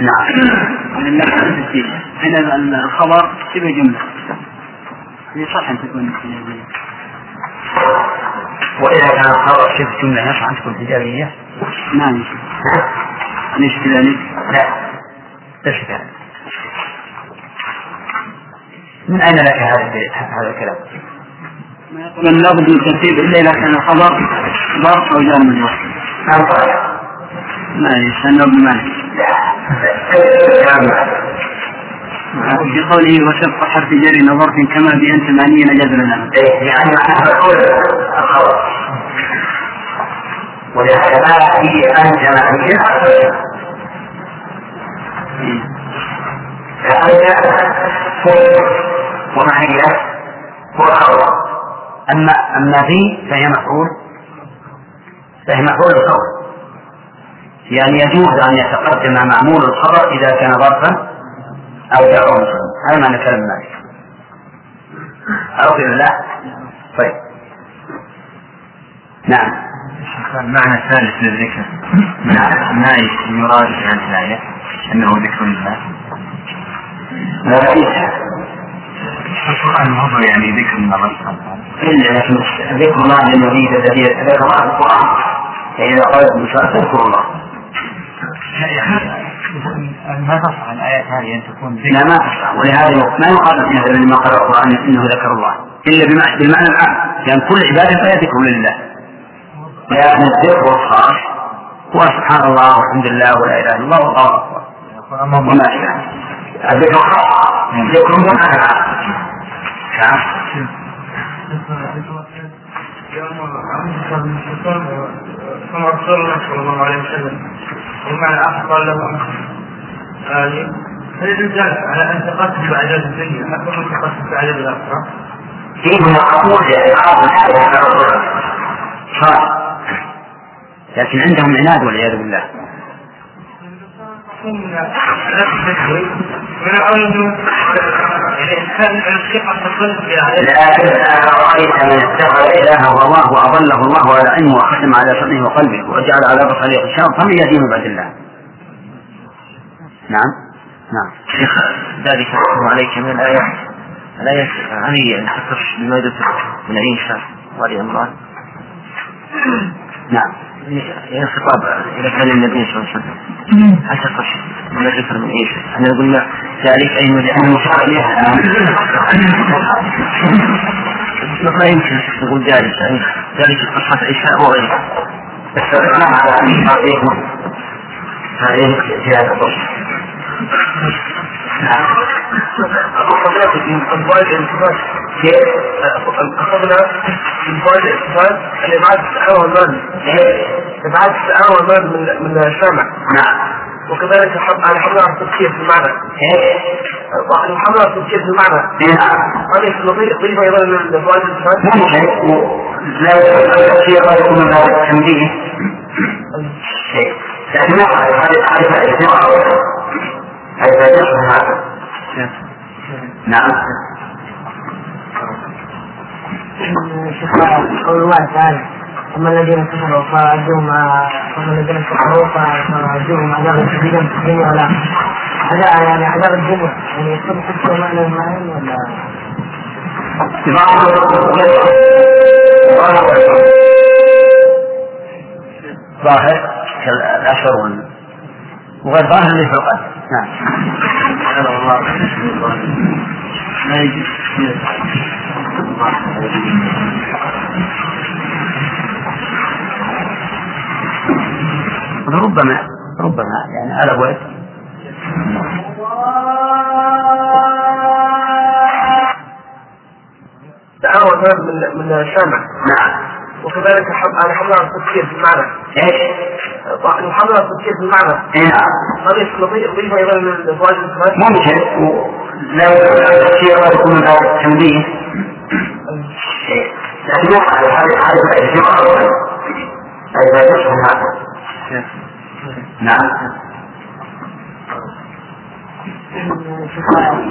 نعم من الخبر شبه جملة يصح أن تكون حجابية وإذا كان الخبر شبه جملة يصح أن تكون حجابية نعم ليش كذلك؟ لا ليش كذلك من أين لك هذا الكلام؟ ما يقول لابد من الترتيب إلا إذا كان الخبر ظرف أو جار مجرور ما يستنى ابن مالك. في قوله وشق حرف جر ظرف كما بأنت معني نجاز لنا. يعني معناها الخبر ولهذا ما فيه أنت معنية فأنت ومعنية هو الخبر أما أما في فهي مفعول. فهي مفعول القول. يعني يجوز أن يتقدم معمول الخبر إذا كان ظرفا أو جار هذا معنى كلام مالك. أو لا طيب. نعم. المعنى الثالث للذكر. نعم. ما يراد في هذه الآية؟ أنه ذكر لله لا القرآن هو يعني ذكر من الله سبحانه وتعالى؟ إلا لكن ذكر الله للمريد الذي ذكر الله. القرآن فإذا قالت المشاء تذكر الله. ما تصح الآيات هذه أن تكون ذكر لا ما تصح ولهذا ما يقال مثلا لما قرأ القرآن إنه ذكر الله إلا بالمعنى العام لأن كل عبادة فهي ذكر لله لكن الذكر الخاص هو سبحان الله والحمد لله ولا إله إلا الله والله أكبر وما شابه الذكر الخاص ذكر بمعنى العام نعم كما رسول الله صلى الله عليه وسلم اخر قال له هذه هل الانسان على أن تقدم بعذاب الدنيا. أكثر من تقدم بعذاب الآخرة؟ فيه مقبول صار لكن عندهم عناد والعياذ بالله. لكن أرأيت من اتخذ إلهه هواه وأضله الله على علمه وختم على سمعه وقلبه وجعل على بصره غشاوة فمن يدين بعد الله نعم. نعم. شيخ ذلك يحكم عليك من الآية الآية هل أن تختص بما من عيسى وآل عمران نعم. يعني خطاب إلى كان النبي صلى الله عليه وسلم. هل تصح بما ذكر من عيسى إحنا قلنا ذلك أي لأنه ما يمكن نقول ذلك يعني ذلك قصة عيسى وغيره. على أن هذه هذه زيادة نعم حضرتك من أنواع الانتفاع أخذنا من فوائد الانتفاع الإبعاد السعر والمال من من السامع نعم وكذلك حب على التفكير في المعنى الحمل على التفكير في المعنى نعم هذه نضيف أيضا من فوائد الانتفاع ممكن لا التفسير لا يكون هذا التنبيه لكن هذه هذه فائدة هذا نعم قول الله تعالى أما الذين كفروا فأعدوهم أما الذين كفروا فأعدوهم عذابا شديدا في الدنيا والآخرة هذا يعني عذاب الدنيا يعني يكون كل معنى المعين ولا ظاهر كالأشهر وغير ظاهر في القلب نعم. ربما ربما يعني على وجه تعاون من من الشامع نعم. وكذلك على حملة التفكير في المعنى إيش؟ محملة التفكير في المعنى اي نعم هل يستطيع؟ ممكن. لو التفكير يكون من باب التنبيه لكن هذا هذا نعم.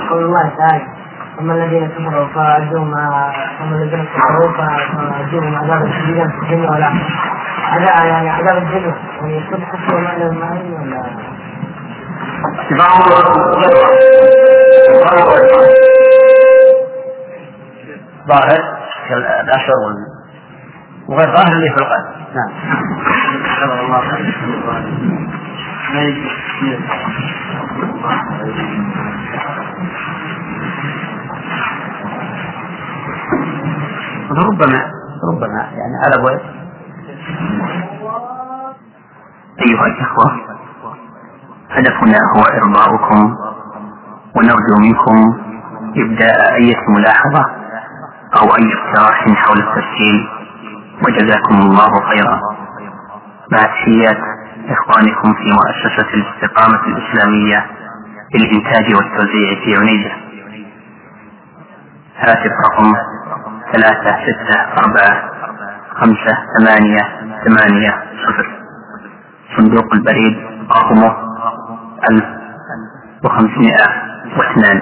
قول الله تعالى. أما الذين كفروا فأعدوهم أما الذين كفروا فأعدوهم عذابا شديدا في الدنيا والآخرة عذاب يعني عذاب الدنيا يعني يكون كفر معنى المعين ولا ظاهر كالأشهر وغير ظاهر اللي في القلب. نعم. ربما ربما يعني على وجه أيها الإخوة هدفنا هو إرضاؤكم ونرجو منكم إبداء أي ملاحظة أو أي اقتراح حول التسجيل وجزاكم الله خيرا. مع تحيات إخوانكم في مؤسسة الاستقامة الإسلامية للإنتاج والتوزيع في عنيزة هاتف رقم ثلاثة ستة أربعة خمسة ثمانية ثمانية صفر. صندوق البريد رقمه ألف وخمسمائة واثنان.